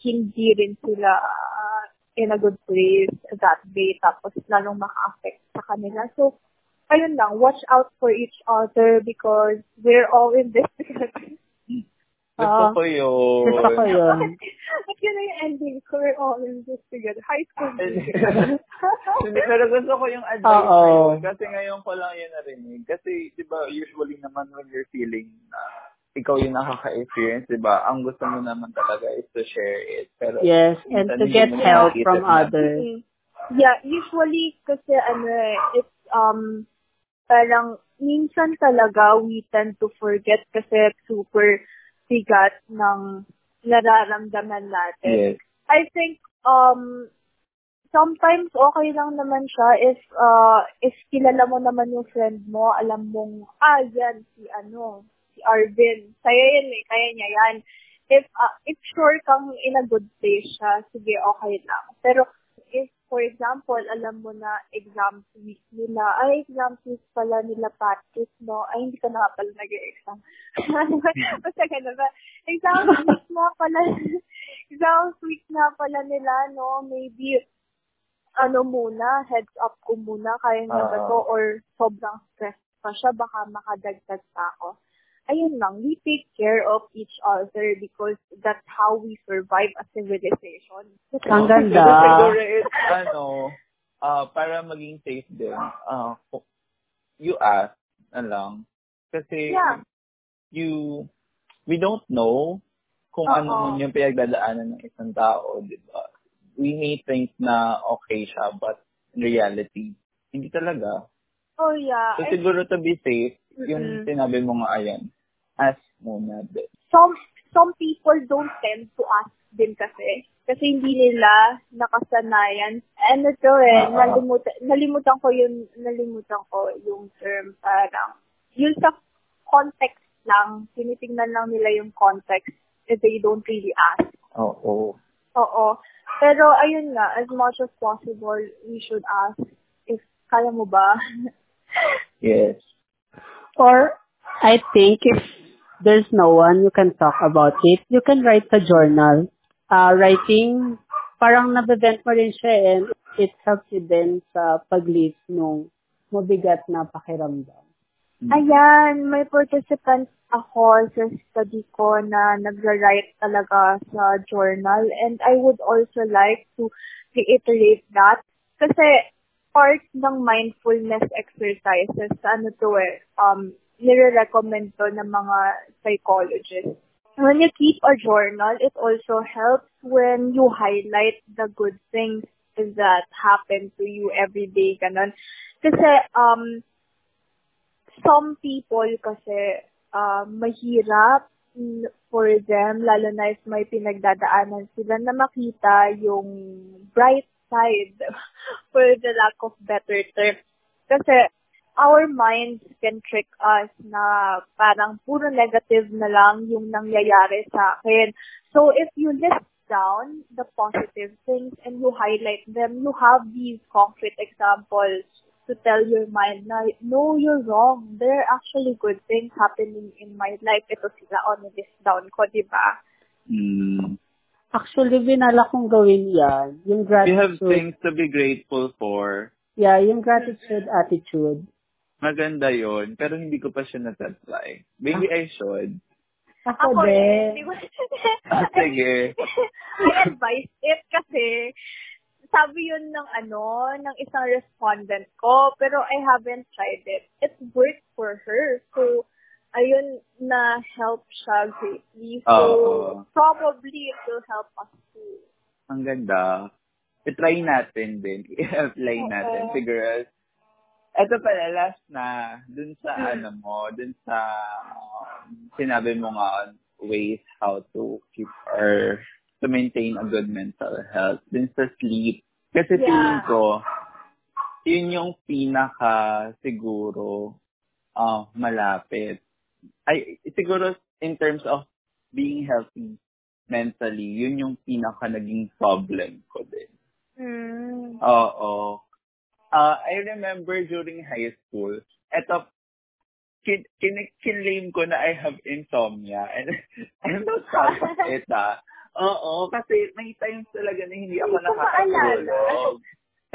A: hindi rin sila uh, in a good place that day tapos lalong maka-affect sa kanila. So, ayun lang, watch out for each other because we're all in this [LAUGHS] together.
C: Gusto ko yun.
D: Gusto ko yun.
A: Ba't yun yung ending ko? We're all in this together. High school [LAUGHS]
C: Hindi, pero gusto ko yung advice na yun. Kasi ngayon ko lang yun narinig. Kasi, di ba, usually naman when you're feeling na ikaw yung nakaka-experience, di ba, ang gusto mo naman talaga is to share it. Pero,
D: Yes, and to get help from
C: na-
D: others.
A: Mm. Yeah, usually kasi ano eh, it's um parang minsan talaga we tend to forget kasi super bigat ng nararamdaman natin.
C: Yes.
A: I think um sometimes okay lang naman siya if uh if kilala mo naman yung friend mo, alam mong ah yan si ano, si Arvin. Kaya yan eh, kaya niya yan. If uh, if sure kang in a good place siya, sige okay lang. Pero for example, alam mo na exam week nila, ay exam week pala nila Patrick, no? Ay, hindi ka na nga pala nag-exam. [LAUGHS] Basta ganun ba? Exam week na pala, [LAUGHS] exam week na pala nila, no? Maybe, ano muna, heads up ko muna, kaya niya ba to,
C: Oo.
A: or sobrang stress pa siya, baka makadagdag pa ako. Ayun lang, we take care of each other because that's how we survive as civilization.
D: Ang
C: Pero
D: ganda.
C: siguro ano, ah para maging safe din, ah you ask na lang. Kasi,
A: Yeah.
C: you, we don't know kung ano
A: Oo.
C: man yung pinagdadaanan ng isang tao, di ba? We may think na okay siya, but in reality, hindi talaga.
A: Oh yeah.
C: So
A: I
C: siguro to be safe, yung
A: Mm-mm.
C: sinabi mo nga ayan, ask muna din.
A: some some people don't tend to ask din kasi. Kasi hindi nila nakasanayan. Ano to eh,
C: Oo.
A: nalimutan, nalimutan ko yung, nalimutan ko yung term parang, yung sa context lang, tinitingnan lang nila yung context if they don't really ask.
C: Oo.
A: Oo. Pero ayun nga, as much as possible, we should ask if kaya mo ba.
C: Yes.
D: Or, I think if there's no one you can talk about it, you can write a journal. Uh, writing, parang nabevent mo rin siya and it helps you din sa pag-live nung mabigat na pakiramdam.
A: Ayan, may participant ako sa study ko na nagra-write talaga sa journal and I would also like to reiterate that kasi part ng mindfulness exercises, ano to eh, um, nire-recommend ng mga psychologists. When you keep a journal, it also helps when you highlight the good things that happen to you every day, ganun. Kasi, um, some people kasi uh, mahirap for them, lalo na if may pinagdadaanan sila na makita yung bright side [LAUGHS] for the lack of better term. Kasi our minds can trick us na parang puro negative na lang yung nangyayari sa akin. So if you list down the positive things and you highlight them, you have these concrete examples to tell your mind na, no, you're wrong. There are actually good things happening in my life. Ito sila on list down ko, di ba?
C: Mm.
D: Actually, binala kong gawin yan. Yung
C: We have things to be grateful for.
D: Yeah, yung gratitude attitude.
C: Maganda yon pero hindi ko pa siya na-apply. Maybe I should.
D: Ako,
A: eh,
D: din.
A: di ba?
C: Ah, sige. [LAUGHS]
A: I advise it kasi sabi yun ng ano, ng isang respondent ko, pero I haven't tried it. It worked for her. So, ayun, na help siya greatly. So,
C: Oo.
A: probably it will help us too.
C: Ang ganda. I-try natin din. [LAUGHS] I-apply natin. Siguro. Ito pala, last na. Dun sa
A: Hmm.
C: ano mo, dun sa um, sinabi mo nga ways how to keep or to maintain a good mental health. Dun sa sleep. Kasi
A: Yeah.
C: feeling ko, yun yung pinaka siguro uh, malapit. Ay, siguro in terms of being healthy mentally, yun yung pinaka naging problem ko din.
A: Mm.
C: Oo. Uh, I remember during high school, eto, kin, kin, kinlaim ko na I have insomnia. And [LAUGHS] I'm not proud of it, [LAUGHS] ah. Oo, kasi may times talaga na hindi ako
A: Hindi ko
C: nakakatulog.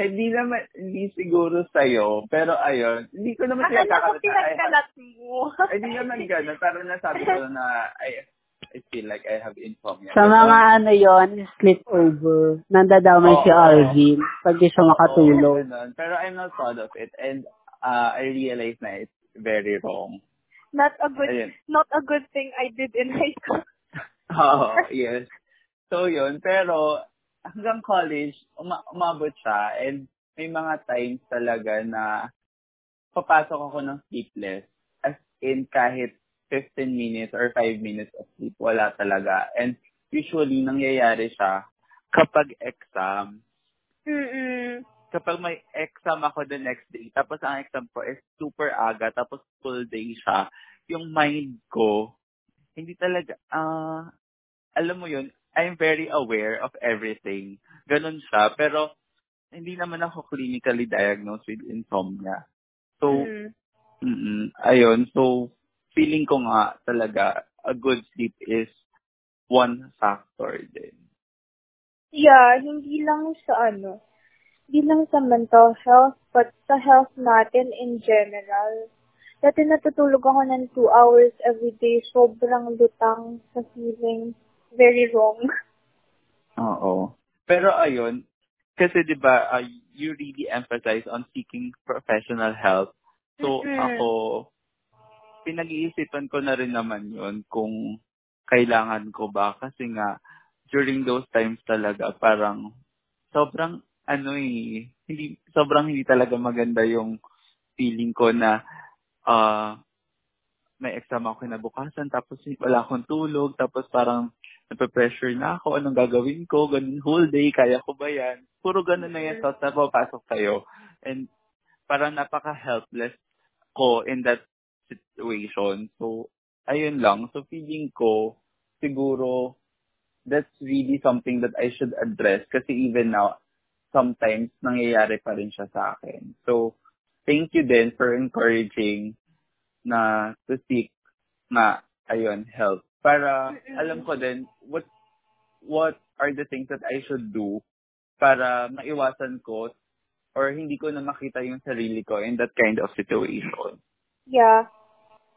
C: Hindi naman, hindi siguro sa'yo. Pero ayun, hindi ko naman
A: Akala ko
C: sinasakalat na I have
A: pinagkalat mo.
C: Ay, di naman ganun. Pero nasabi ko na I, I feel like I have insomnia.
D: Sa mga ano yon sleepover, nandadamay si
C: Oo.
D: Alvin pag di siya makatulog.
C: ganun. Pero I'm not proud of it. And uh, I realize na it's very wrong.
A: Not a good,
C: Ayun.
A: not a good thing I did in high school. [LAUGHS]
C: Oo, yes. So yun. Pero hanggang college, uma- umabot siya. And may mga times talaga na papasok ako ng sleepless. As in kahit 15 minutes or 5 minutes of sleep, wala talaga. And usually, nangyayari siya kapag exam.
A: Mm-mm.
C: Kapag may exam ako the next day, tapos ang exam ko is super aga, tapos full day siya, yung mind ko, hindi talaga, ah, alam mo yun, I'm very aware of everything. Ganun siya. Pero, hindi naman ako clinically diagnosed with insomnia. So,
A: Mm.
C: mm ayun. So, feeling ko nga talaga, a good sleep is one factor din.
A: Yeah, hindi lang sa ano, hindi lang sa mental health, but sa health natin in general. Dati natutulog ako ng two hours every day, sobrang lutang sa feeling. Very wrong. [LAUGHS]
C: Oo. Pero ayun, kasi 'di ba, uh, you really emphasize on seeking professional help. So
A: Mm-mm.
C: ako pinag-iisipan ko na rin naman 'yon kung kailangan ko ba. Kasi nga during those times talaga parang sobrang ano eh, hindi sobrang hindi talaga maganda yung feeling ko na ah may exam ako kinabukasan tapos wala akong tulog tapos parang nape-pressure na ako anong gagawin ko ganun whole day kaya ko ba yan? Puro ganun na yung thoughts na papasok sa'yo and parang napaka-helpless ko in that situation. So ayun lang. So feeling ko siguro that's really something that I should address. Kasi even now sometimes nangyayari pa rin siya sa akin. So thank you then for encouraging na to seek na ayun help. Para alam ko din what what are the things that I should do para maiwasan ko or hindi ko na makita yung sarili ko in that kind of situation.
A: Yeah.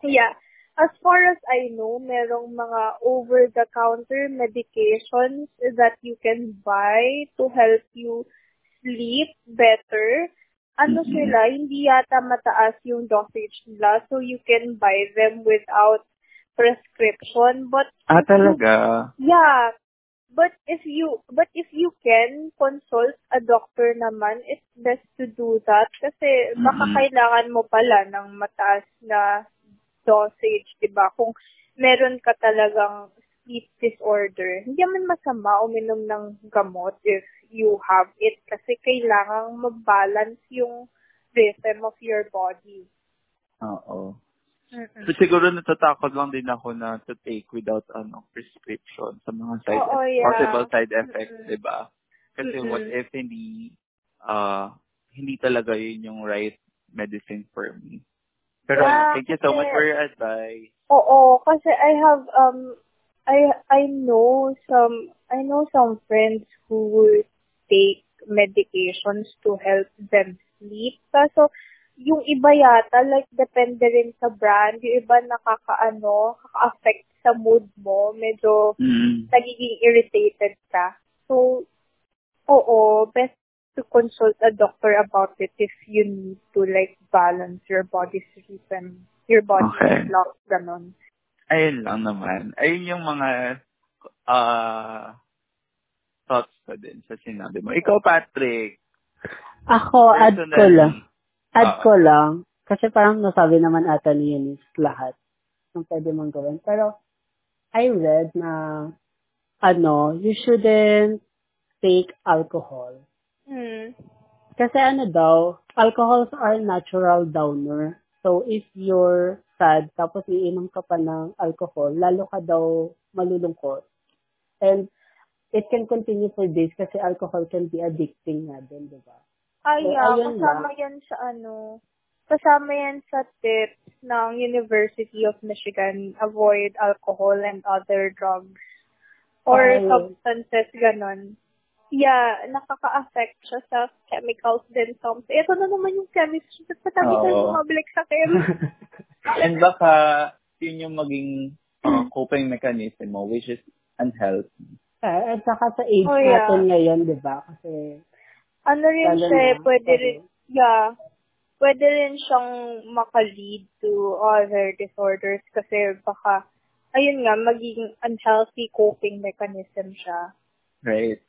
A: Yeah. As far as I know, merong mga over-the-counter medications that you can buy to help you sleep better. Ano
C: Mhm.
A: sila, hindi yata mataas yung dosage nila, so you can buy them without prescription. But
C: Ah,
A: if you-
C: talaga?
A: Yeah. But if you but if you can consult a doctor naman, it's best to do that kasi baka
C: Mhm.
A: kailangan mo pala ng mataas na dosage, 'di ba? Kung meron ka talagang sleep disorder, hindi naman masama uminom ng gamot if you have it kasi kailangan mabalance yung rhythm of your body.
C: Oo.
A: Mm-mm.
C: So, siguro natatakot lang din ako na to take without ano prescription sa mga side
A: Oo, yeah.
C: possible side effects. 'di ba? Kasi
A: Mm-mm.
C: what if hindi uh hindi talaga yun yung right medicine for me. Pero
A: Yeah,
C: thank you so much for your advice.
A: Oo, kasi I have um I I know some I know some friends who would take medications to help them sleep. Kaso yung iba yata like depende rin sa brand, yung iba nakakaano, kaka-affect sa mood mo, medyo
C: Mm.
A: nagiging irritated ka. So oo, best to consult a doctor about it if you need to like balance your body's rhythm, your body's
C: Okay.
A: clock, ganon.
C: Ayun lang naman. Ayun yung mga uh, thoughts ko din sa sinabi mo. Ikaw, Patrick.
D: Ako, add ko lang. Add
C: ah,
D: ko lang. Kasi parang nasabi naman ata ni Eunice lahat ng pwede mong gawin. Pero, I read na, ano, you shouldn't take alcohol.
A: Hmm.
D: Kasi ano daw, alcohols are natural downer. So, if you're sad, tapos iinom ka pa ng alcohol, lalo ka daw malulungkot. And, it can continue for days kasi alcohol can be addicting nga din, di ba?
A: Ay,
D: Eh,
A: yeah,
D: ayun
A: kasama
D: lang.
A: yan sa ano, kasama yan sa tips ng University of Michigan, avoid alcohol and other drugs or
D: Ay.
A: substances, ganon. Yeah, nakaka-affect siya sa chemicals din. So, ito na naman yung chemistry. Ba't patabi tayo
C: Oo.
A: bumabalik sa chem? [LAUGHS]
C: And baka yun yung maging uh, coping mechanism mo, which is unhealthy.
D: Eh, at saka sa age
A: Oh, yeah.
D: natin ngayon, di ba? Kasi,
A: ano rin siya, eh,
D: na,
A: pwede
D: sorry.
A: rin, yeah, pwede rin siyang makalead to other disorders kasi baka, ayun nga, magiging unhealthy coping mechanism siya.
C: Right?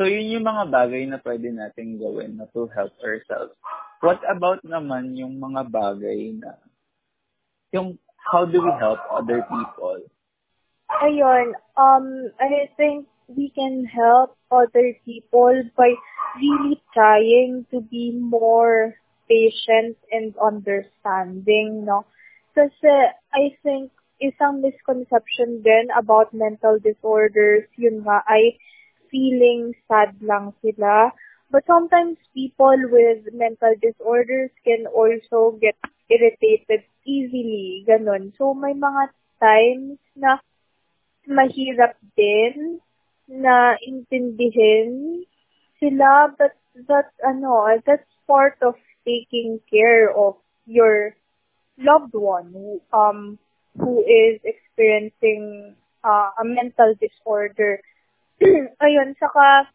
C: So, yun yung mga bagay na pwede natin gawin na to help ourselves. What about naman yung mga bagay na, yung how do we help other people?
A: Ayun, um, I think we can help other people by really trying to be more patient and understanding, no? Kasi I think isang misconception din about mental disorders, yun nga, ay feeling sad lang sila. But sometimes people with mental disorders can also get irritated easily, ganun. So may mga times na mahirap din na intindihin sila, but that, ano, that's part of taking care of your loved one who, um, who is experiencing uh, a mental disorder. [CLEARS THROAT] Ayun, saka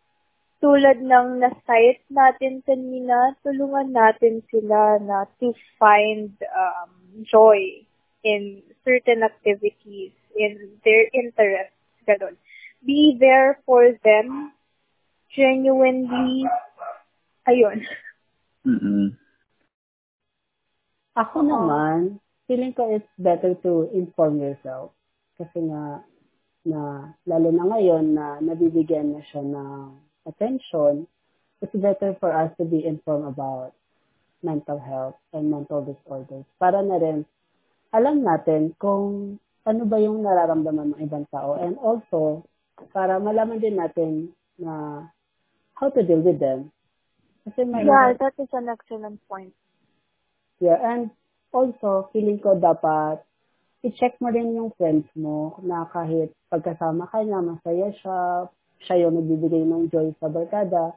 A: tulad ng na-cite natin kanina, tulungan natin sila na to find um, joy in certain activities, in their interests, ganun. Be there for them, genuinely, ayun.
C: Mm-mm.
D: ako naman, feeling ko it's better to inform yourself. Kasi nga, na, lalo na ngayon na nabibigyan na siya ng attention, it's better for us to be informed about mental health and mental disorders. Para na rin, alam natin kung ano ba yung nararamdaman ng ibang tao. And also, para malaman din natin na how to deal with them. Kasi may
A: Yeah, that is an excellent point.
D: Yeah, and also, feeling ko dapat i-check mo rin yung friends mo na kahit pagkasama ka niya, masaya siya, siya yung nagbibigay ng joy sa barkada.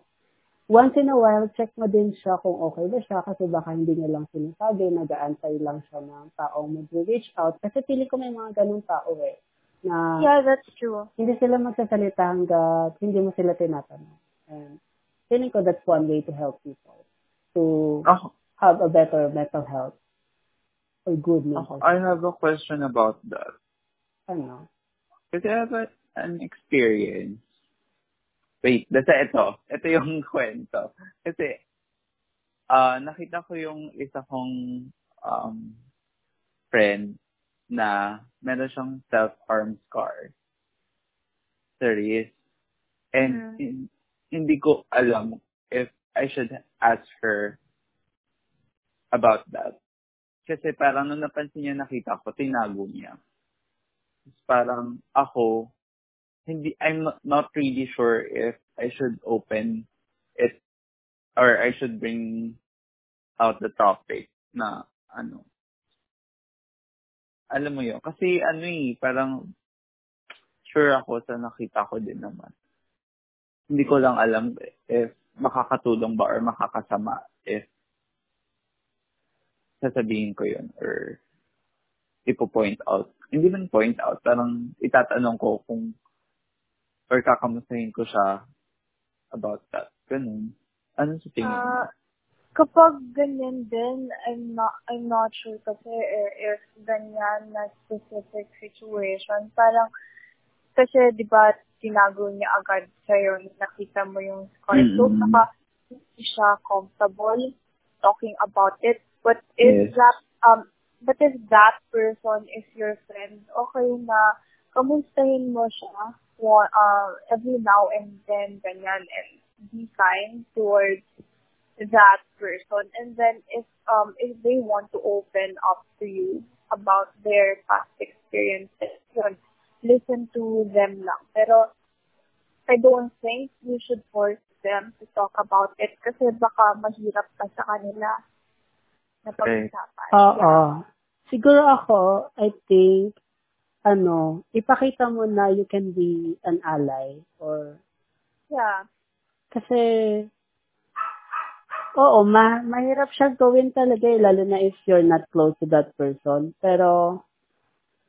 D: Once in a while, check mo din siya kung okay ba siya kasi baka hindi niya lang sinasabi, nag-aantay lang siya ng taong mag-reach out. Kasi feeling ko may mga ganun tao eh, na
A: Yeah, that's true.
D: hindi sila magsasalita hanggat hindi mo sila tinatanong. And feeling ko that's one way to help people to
C: Ako,
D: have a better mental health or good mental
C: I
D: health.
C: have a question about that.
D: Ano?
C: Kasi a, an experience. Wait, basta ito. Ito yung [LAUGHS] kwento. Kasi, ah nakita ko yung isa kong um, friend na meron siyang self-harm scar. Serious. And
A: Mm.
C: hin- hindi ko alam if I should ask her about that. Kasi parang nung napansin niya nakita ko, tinago niya. Parang ako, hindi, I'm not- not really sure if I should open it or I should bring out the topic na ano. Alam mo yun. Kasi ano eh, parang sure ako sa nakita ko din naman. Hindi ko lang alam if makakatulong ba or makakasama if sasabihin ko yun or ipo-point out. Hindi man point out, parang itatanong ko kung or kakamustahin ko siya about that. Ganun. Ano sa tingin mo?
A: Ah, kapag ganyan din, I'm not, I'm not sure kasi if ganyan na specific situation, parang, kasi di ba tinago niya agad sa'yo, nakita mo yung scar. So,
C: Mm-mm.
A: baka hindi siya comfortable talking about it. But if
C: Yes.
A: that, um, but if that person is your friend, okay na, kamustahin mo siya wa- uh, every now and then, ganyan, and be kind towards that person. And then if um if they want to open up to you about their past experiences, yun, listen to them lang. Pero I don't think you should force them to talk about it kasi baka mahirap pa sa kanila na pag-usapan.
D: Oo. Siguro ako, I think, ano, ipakita mo na you can be an ally or
A: Yeah.
D: kasi oo, ma mahirap siyang gawin talaga eh, lalo na if you're not close to that person. Pero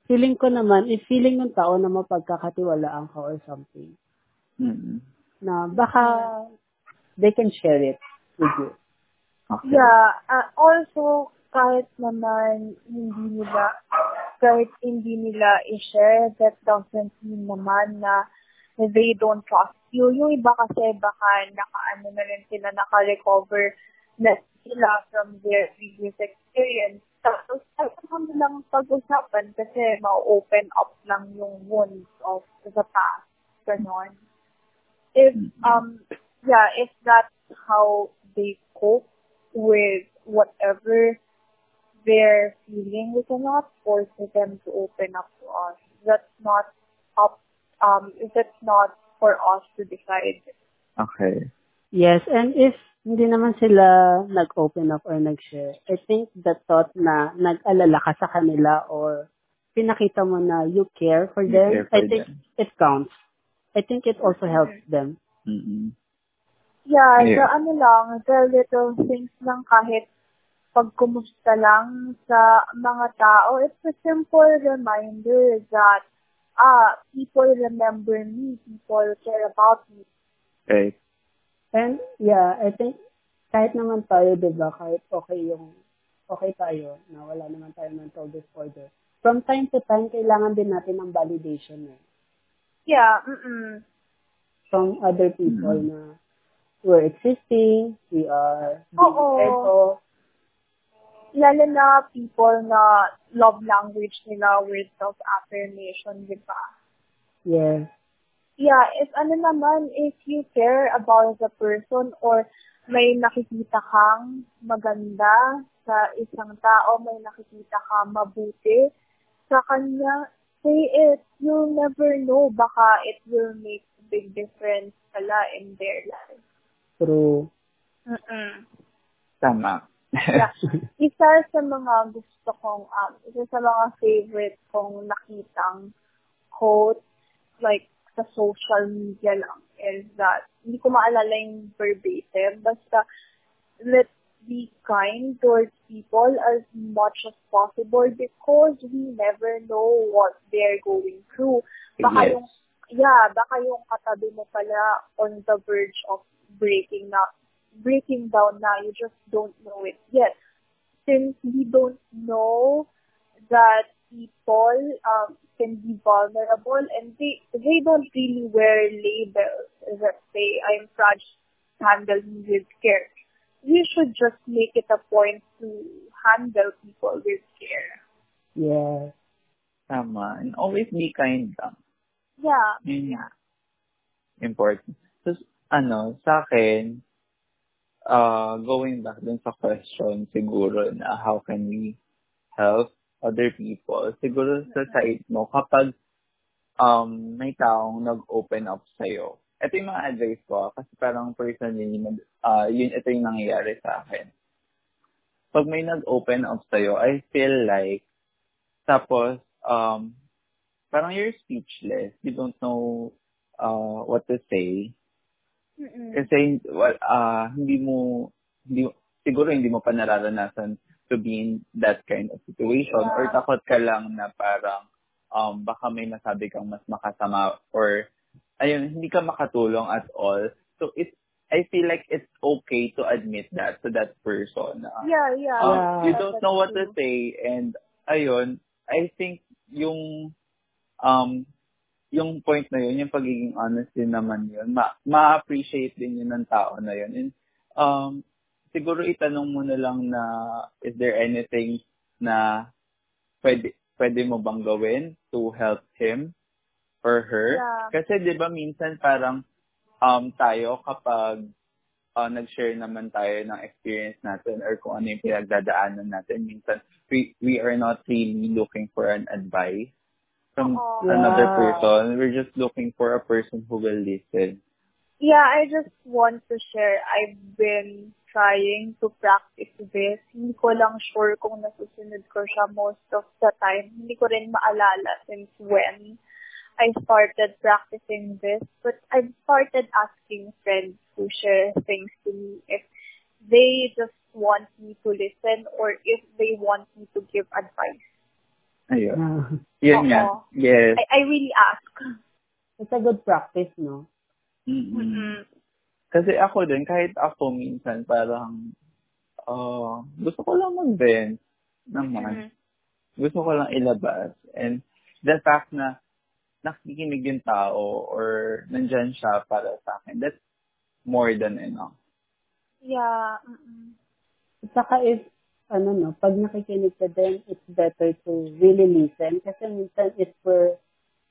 D: feeling ko naman, if feeling ng tao na mapagkakatiwalaan ka or something,
C: Mm-mm.
D: na baka they can share it with you.
C: Okay.
A: Yeah. Uh, also, kahit naman hindi nila, kahit hindi nila i-share, that doesn't mean naman na they don't trust you. Yung iba kasi baka nakaano na rin sila, naka-recover na sila from their previous experience. Tapos, ayaw mo lang pag-usapan kasi ma-open up lang yung wounds of the past. Ganon. If, um, yeah, if that's how they cope with whatever they're feeling, we cannot force them to open up to us. That's not up, um, that's not for us to decide.
C: Okay.
D: Yes, and if hindi naman sila nag-open up or nag-share, I think the thought na nag-alala ka sa kanila or pinakita mo na you care for
C: You
D: them,
C: care for
D: I think
C: them.
D: it counts. I think it also helps them.
C: Mm-mm.
A: Yeah,
C: Yeah.
A: the ano lang, the little things lang kahit pagkumusta lang sa mga tao, it's a simple reminder that ah, people remember me, people care about me.
C: Okay.
D: And yeah, I think kahit naman tayo, di ba, kahit okay yung, okay tayo, na wala naman tayo mental disorder, from time to time, kailangan din natin ng validation eh.
A: Yeah, mm
D: From other people na we're existing, we are being
A: Oo.
D: for.
A: Lalo na people na love language nila with self-affirmation, di ba?
D: Yes.
A: Yeah, if ano naman, if you care about the person or may nakikita kang maganda sa isang tao, may nakikita kang mabuti sa kanya, say it. You'll never know. Baka it will make a big difference pala in their life.
D: True.
A: Mm-mm.
C: Tama.
A: Yeah. [LAUGHS] Isa sa mga gusto kong, um, isa sa mga favorite kong nakitang quote, like, sa social media lang, is that, hindi ko maalala yung verbatim, basta, let's be kind towards people as much as possible because we never know what they're going through. Baka
C: Yes.
A: yung, yeah, baka yung katabi mo pala on the verge of breaking up breaking down now. You just don't know it yet. Since we don't know that people um, can be vulnerable and they they don't really wear labels that say I'm fragile, handle me with care. We should just make it a point to handle people with care.
D: Yes.
C: Tama. And always be kind lang.
A: Yeah.
C: Yun nga. Important. So, ano, sa akin, uh, going back dun sa question, siguro na how can we help other people, siguro sa side mo, kapag um, may taong nag-open up sa'yo, ito yung mga advice ko, ah, kasi parang personally, uh, yun, ito yung nangyayari sa akin. Pag may nag-open up sa'yo, I feel like, tapos, um, parang you're speechless. You don't know uh, what to say.
A: Mm-mm.
C: Kasi well, ah hindi mo hindi siguro hindi mo pa nararanasan to be in that kind of situation
A: Yeah.
C: or takot ka lang na parang um baka may masabi kang mas makasama or ayun hindi ka makatulong at all. So it I feel like it's okay to admit that to that person. na,
A: Yeah, yeah.
C: um,
D: Yeah.
C: you don't know what to say and ayun I think yung um yung point na yun, yung pagiging honest din naman yun, ma- ma-appreciate din yun ng tao na yun. And, um, siguro itanong mo na lang na, is there anything na pwede, pwede mo bang gawin to help him or her?
A: Yeah.
C: Kasi di ba minsan parang um, tayo kapag uh, nag-share naman tayo ng experience natin or kung ano yung pinagdadaanan natin, minsan we, we are not really looking for an advice from
A: Oo.
C: another
D: Yeah.
C: person. We're just looking for a person who will listen.
A: Yeah, I just want to share. I've been trying to practice this. Hindi ko lang sure kung nasusunod ko siya most of the time. Hindi ko rin maalala since when I started practicing this. But I've started asking friends who share things to me if they just want me to listen or if they want me to give advice.
C: Ayun.
D: Ah,
C: Yun nga. Yes.
A: I, I really ask.
D: It's a good practice, no?
C: Mm-mm.
A: Mm-mm.
C: Kasi ako din, kahit ako minsan parang, uh, gusto ko lang mag-vent naman.
A: Mhm.
C: Gusto ko lang ilabas. And the fact na nakikinig yung tao or nandyan siya para sa akin, that's more than enough.
A: Yeah. Mm-mm.
D: Saka if, ano no, pag nakikinig ka din, it's better to really listen. Kasi minsan if we're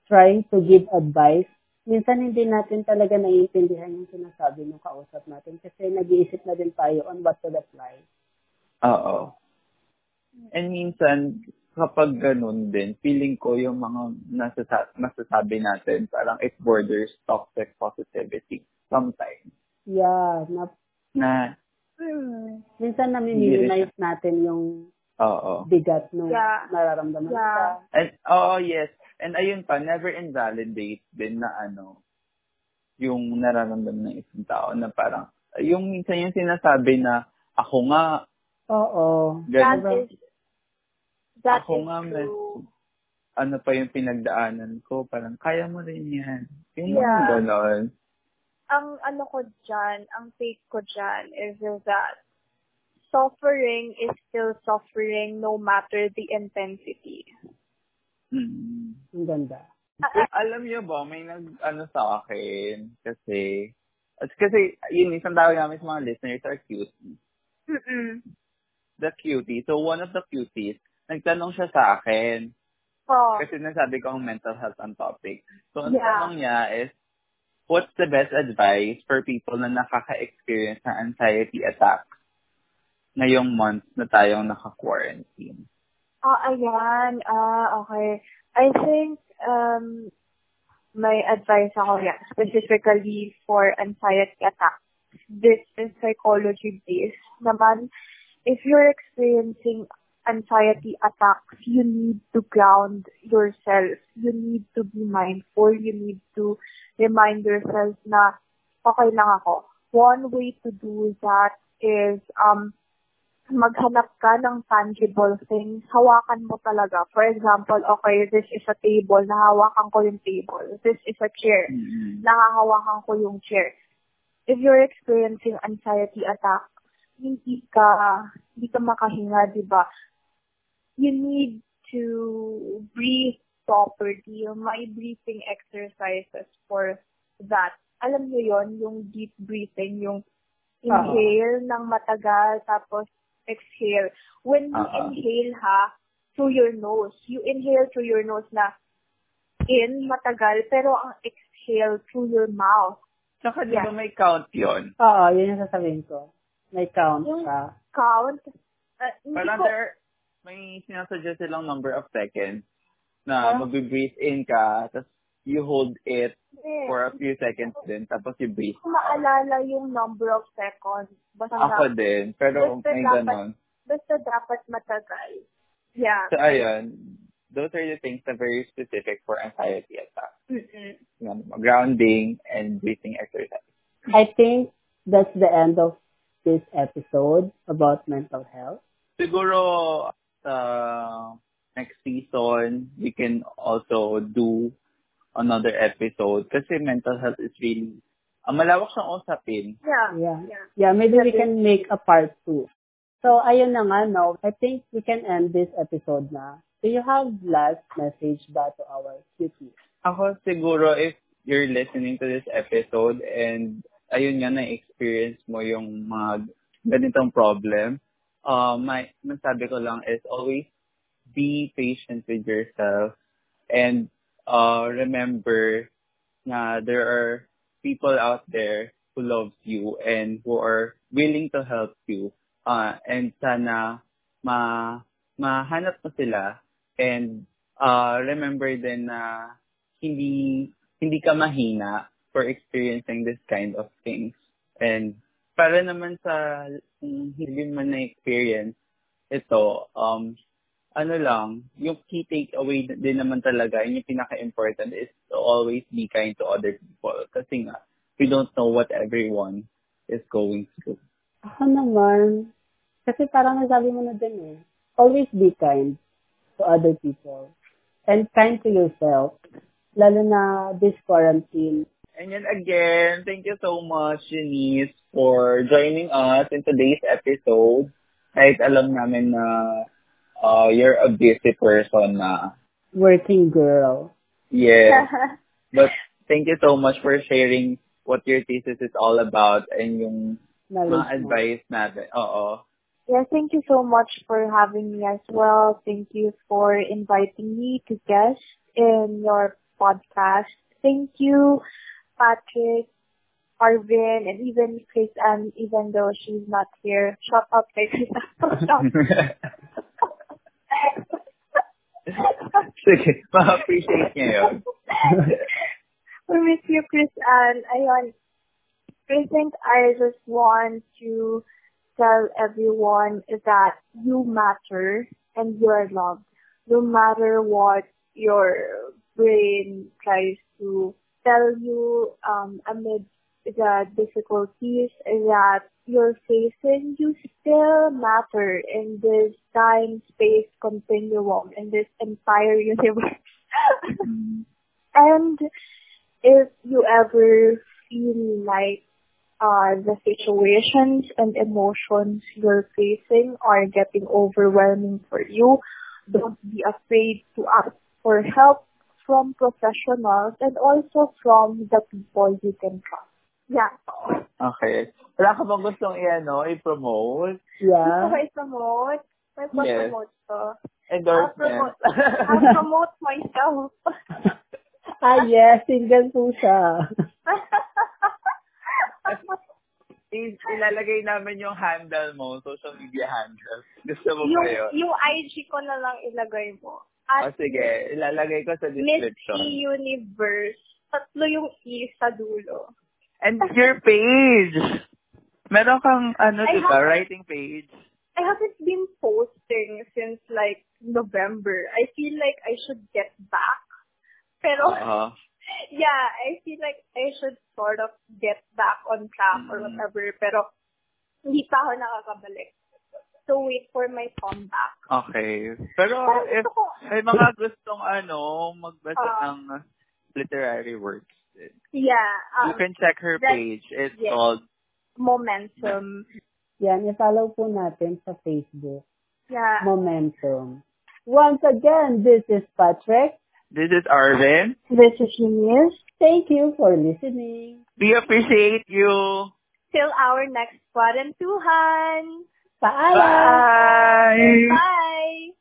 D: trying to give advice, minsan hindi natin talaga naiintindihan yung sinasabi ng kausap natin kasi nag-iisip na din tayo on what to reply.
C: Oo. And minsan, kapag ganun din, feeling ko yung mga nasasa- masasabi natin, parang it borders toxic positivity sometimes.
D: Yeah, na,
C: Na,
A: Mm.
D: minsan nami-minimize natin yung
C: oo.
D: bigat ng
A: Yeah.
D: nararamdaman
A: Yeah.
D: ka.
C: And, oo, yes. And ayun pa, never invalidate din na ano, yung nararamdaman ng isang tao na parang, yung minsan yung sinasabi na, ako nga,
D: Oo.
A: That
C: ganun,
A: is that
C: Ako
A: is
C: nga,
A: true.
C: ano pa yung pinagdaanan ko, parang, kaya mo rin yan. Yung
A: Yeah.
C: ganon.
A: Ang ano ko dyan, ang take ko dyan is that suffering is still suffering no matter the intensity.
C: Mm.
D: Ang ganda.
C: Alam niyo ba, may nag, ano sa akin, kasi, at kasi, yun, isang tawag namin sa mga listeners are cuties.
A: Mm-mm.
C: The cutie. So, one of the cuties, nagtanong siya sa akin,
A: Oh,
C: kasi nasabi ko ang mental health ang topic. So, ang
A: Yeah.
C: tanong niya is, what's the best advice for people na nakaka-experience ng anxiety attacks ngayong month na tayong naka-quarantine?
A: ah, ayan. Ah, okay. I think um, may advice ako yan, specifically for anxiety attacks. This is psychology-based naman. If you're experiencing anxiety attacks, you need to ground yourself. You need to be mindful. You need to remind yourself na okay lang ako. One way to do that is um maghanap ka ng tangible things. Hawakan mo talaga. For example, okay, this is a table. Nahawakan ko yung table. This is a chair.
C: Mm-hmm.
A: Nahahawakan ko yung chair. If you're experiencing anxiety attack, hindi ka, hindi ka makahinga, di ba? You need to breathe properly. May breathing exercises for that. Alam niyo yon yung deep breathing, yung inhale ng matagal, tapos exhale. When you
C: Ah.
A: inhale ha, through your nose, you inhale through your nose na in, matagal, pero ang exhale through your mouth.
C: Tsaka di
A: Yeah.
C: ba may count yon
D: Oo, yun yung sasabihin ko. May count
A: Yung
D: ka.
A: count, uh, hindi
C: Parang
A: ko,
C: there, may sinasuggest silang number of seconds na
A: Parang-
C: mag-breathe in ka, tapos you hold it for a few seconds din, tapos you breathe.
A: hindi maalala yung number of seconds. Basta,
C: Ako din, pero
A: Basta
C: may
A: dapat-
C: ganon.
A: basta dapat matagal. Yeah.
C: So, ayun, those are the things that are very specific for anxiety attack.
A: Mm-mm.
C: Grounding and breathing exercise.
D: I think that's the end of this episode about mental health.
C: Siguro, sa next season, we can also do another episode kasi mental health is really, uh, malawak siyang usapin.
A: Yeah.
D: Yeah.
A: Yeah.
D: Yeah, maybe we can make a part two. So, ayun na nga, no? I think we can end this episode na. Do you have last message ba to our cuties?
C: Ako siguro if you're listening to this episode and ayun nga na-experience mo yung mga ganitong problem, uh, my masabi ko lang is always be patient with yourself and uh, remember na there are people out there who loves you and who are willing to help you. Uh, and sana ma mahanap mo sila and uh, remember din na hindi hindi ka mahina for experiencing this kind of things. And para naman sa kung hindi man na-experience ito, um, ano lang, yung key takeaway din naman talaga, yung pinaka-important is to always be kind to other people. Kasi nga, we don't know what everyone is going through.
D: Ako naman, kasi parang nasabi mo na din eh, always be kind to other people. And kind to yourself. Lalo na this quarantine.
C: And then again, thank you so much, Janice, for joining us in today's episode. Kahit alam namin na uh, you're a busy person na.
D: Working girl.
C: Yeah. [LAUGHS] but thank you so much for sharing what your thesis is all about and yung
D: Knowledge
C: mga advice natin. Oo.
A: Yeah, thank you so much for having me as well. Thank you for inviting me to guest in your podcast. Thank you, Patrick, Arvin, and even Chris, and even though she's not here, shut up, Chris. [LAUGHS] [LAUGHS] [LAUGHS]
C: Sige, ma-appreciate niya yun.
A: we miss you, Chris, and ayun, I think I just want to tell everyone that you matter and you are loved. No matter what your brain tries to tell you um, amid the difficulties that you're facing, you still matter in this time-space continuum, in this entire universe. [LAUGHS] and if you ever feel like uh, the situations and emotions you're facing are getting overwhelming for you, don't be afraid to ask for help from professionals and also from the people you can trust. Yeah.
C: Okay. Wala ka bang gustong i-ano, i-promote?
D: Yeah.
A: Gusto ko i-promote? May
C: Yes.
A: promote ko. I'll
C: Endorsement.
A: promote, I'll promote myself. [LAUGHS]
D: ah, yes. Single po siya. [LAUGHS]
C: Ilalagay namin yung handle mo, social media handle. Gusto mo
A: yung,
C: ba yun?
A: yung IG ko na lang ilagay mo. At
C: sige, ilalagay ko sa
A: Miss
C: description.
A: E Universe. Tatlo yung E sa dulo.
C: And your page! Meron kang, ano,
A: I
C: diba, writing page.
A: I haven't been posting since like November. I feel like I should get back. Pero,
C: Oo. [LAUGHS]
A: yeah, I feel like I should sort of get back on track or
C: Mm.
A: whatever. Pero, hindi pa ako nakakabalik. So, wait for my comeback.
C: Okay. Pero if may mga gustong ano, magbasa
A: Ah.
C: ng literary works,
A: Yeah,
C: you
A: um,
C: can check her
A: that-
C: page. It's
A: yes.
C: called
A: momentum.
D: Yan, i-follow po natin sa Facebook.
A: Yeah.
D: Momentum. Once again, this is Patrick.
C: This is Arvin.
A: This is Eunice.
D: Thank you for listening.
C: We appreciate you.
A: Till our next Kwarentuhan.
D: Paalam!
C: Bye!
A: Bye!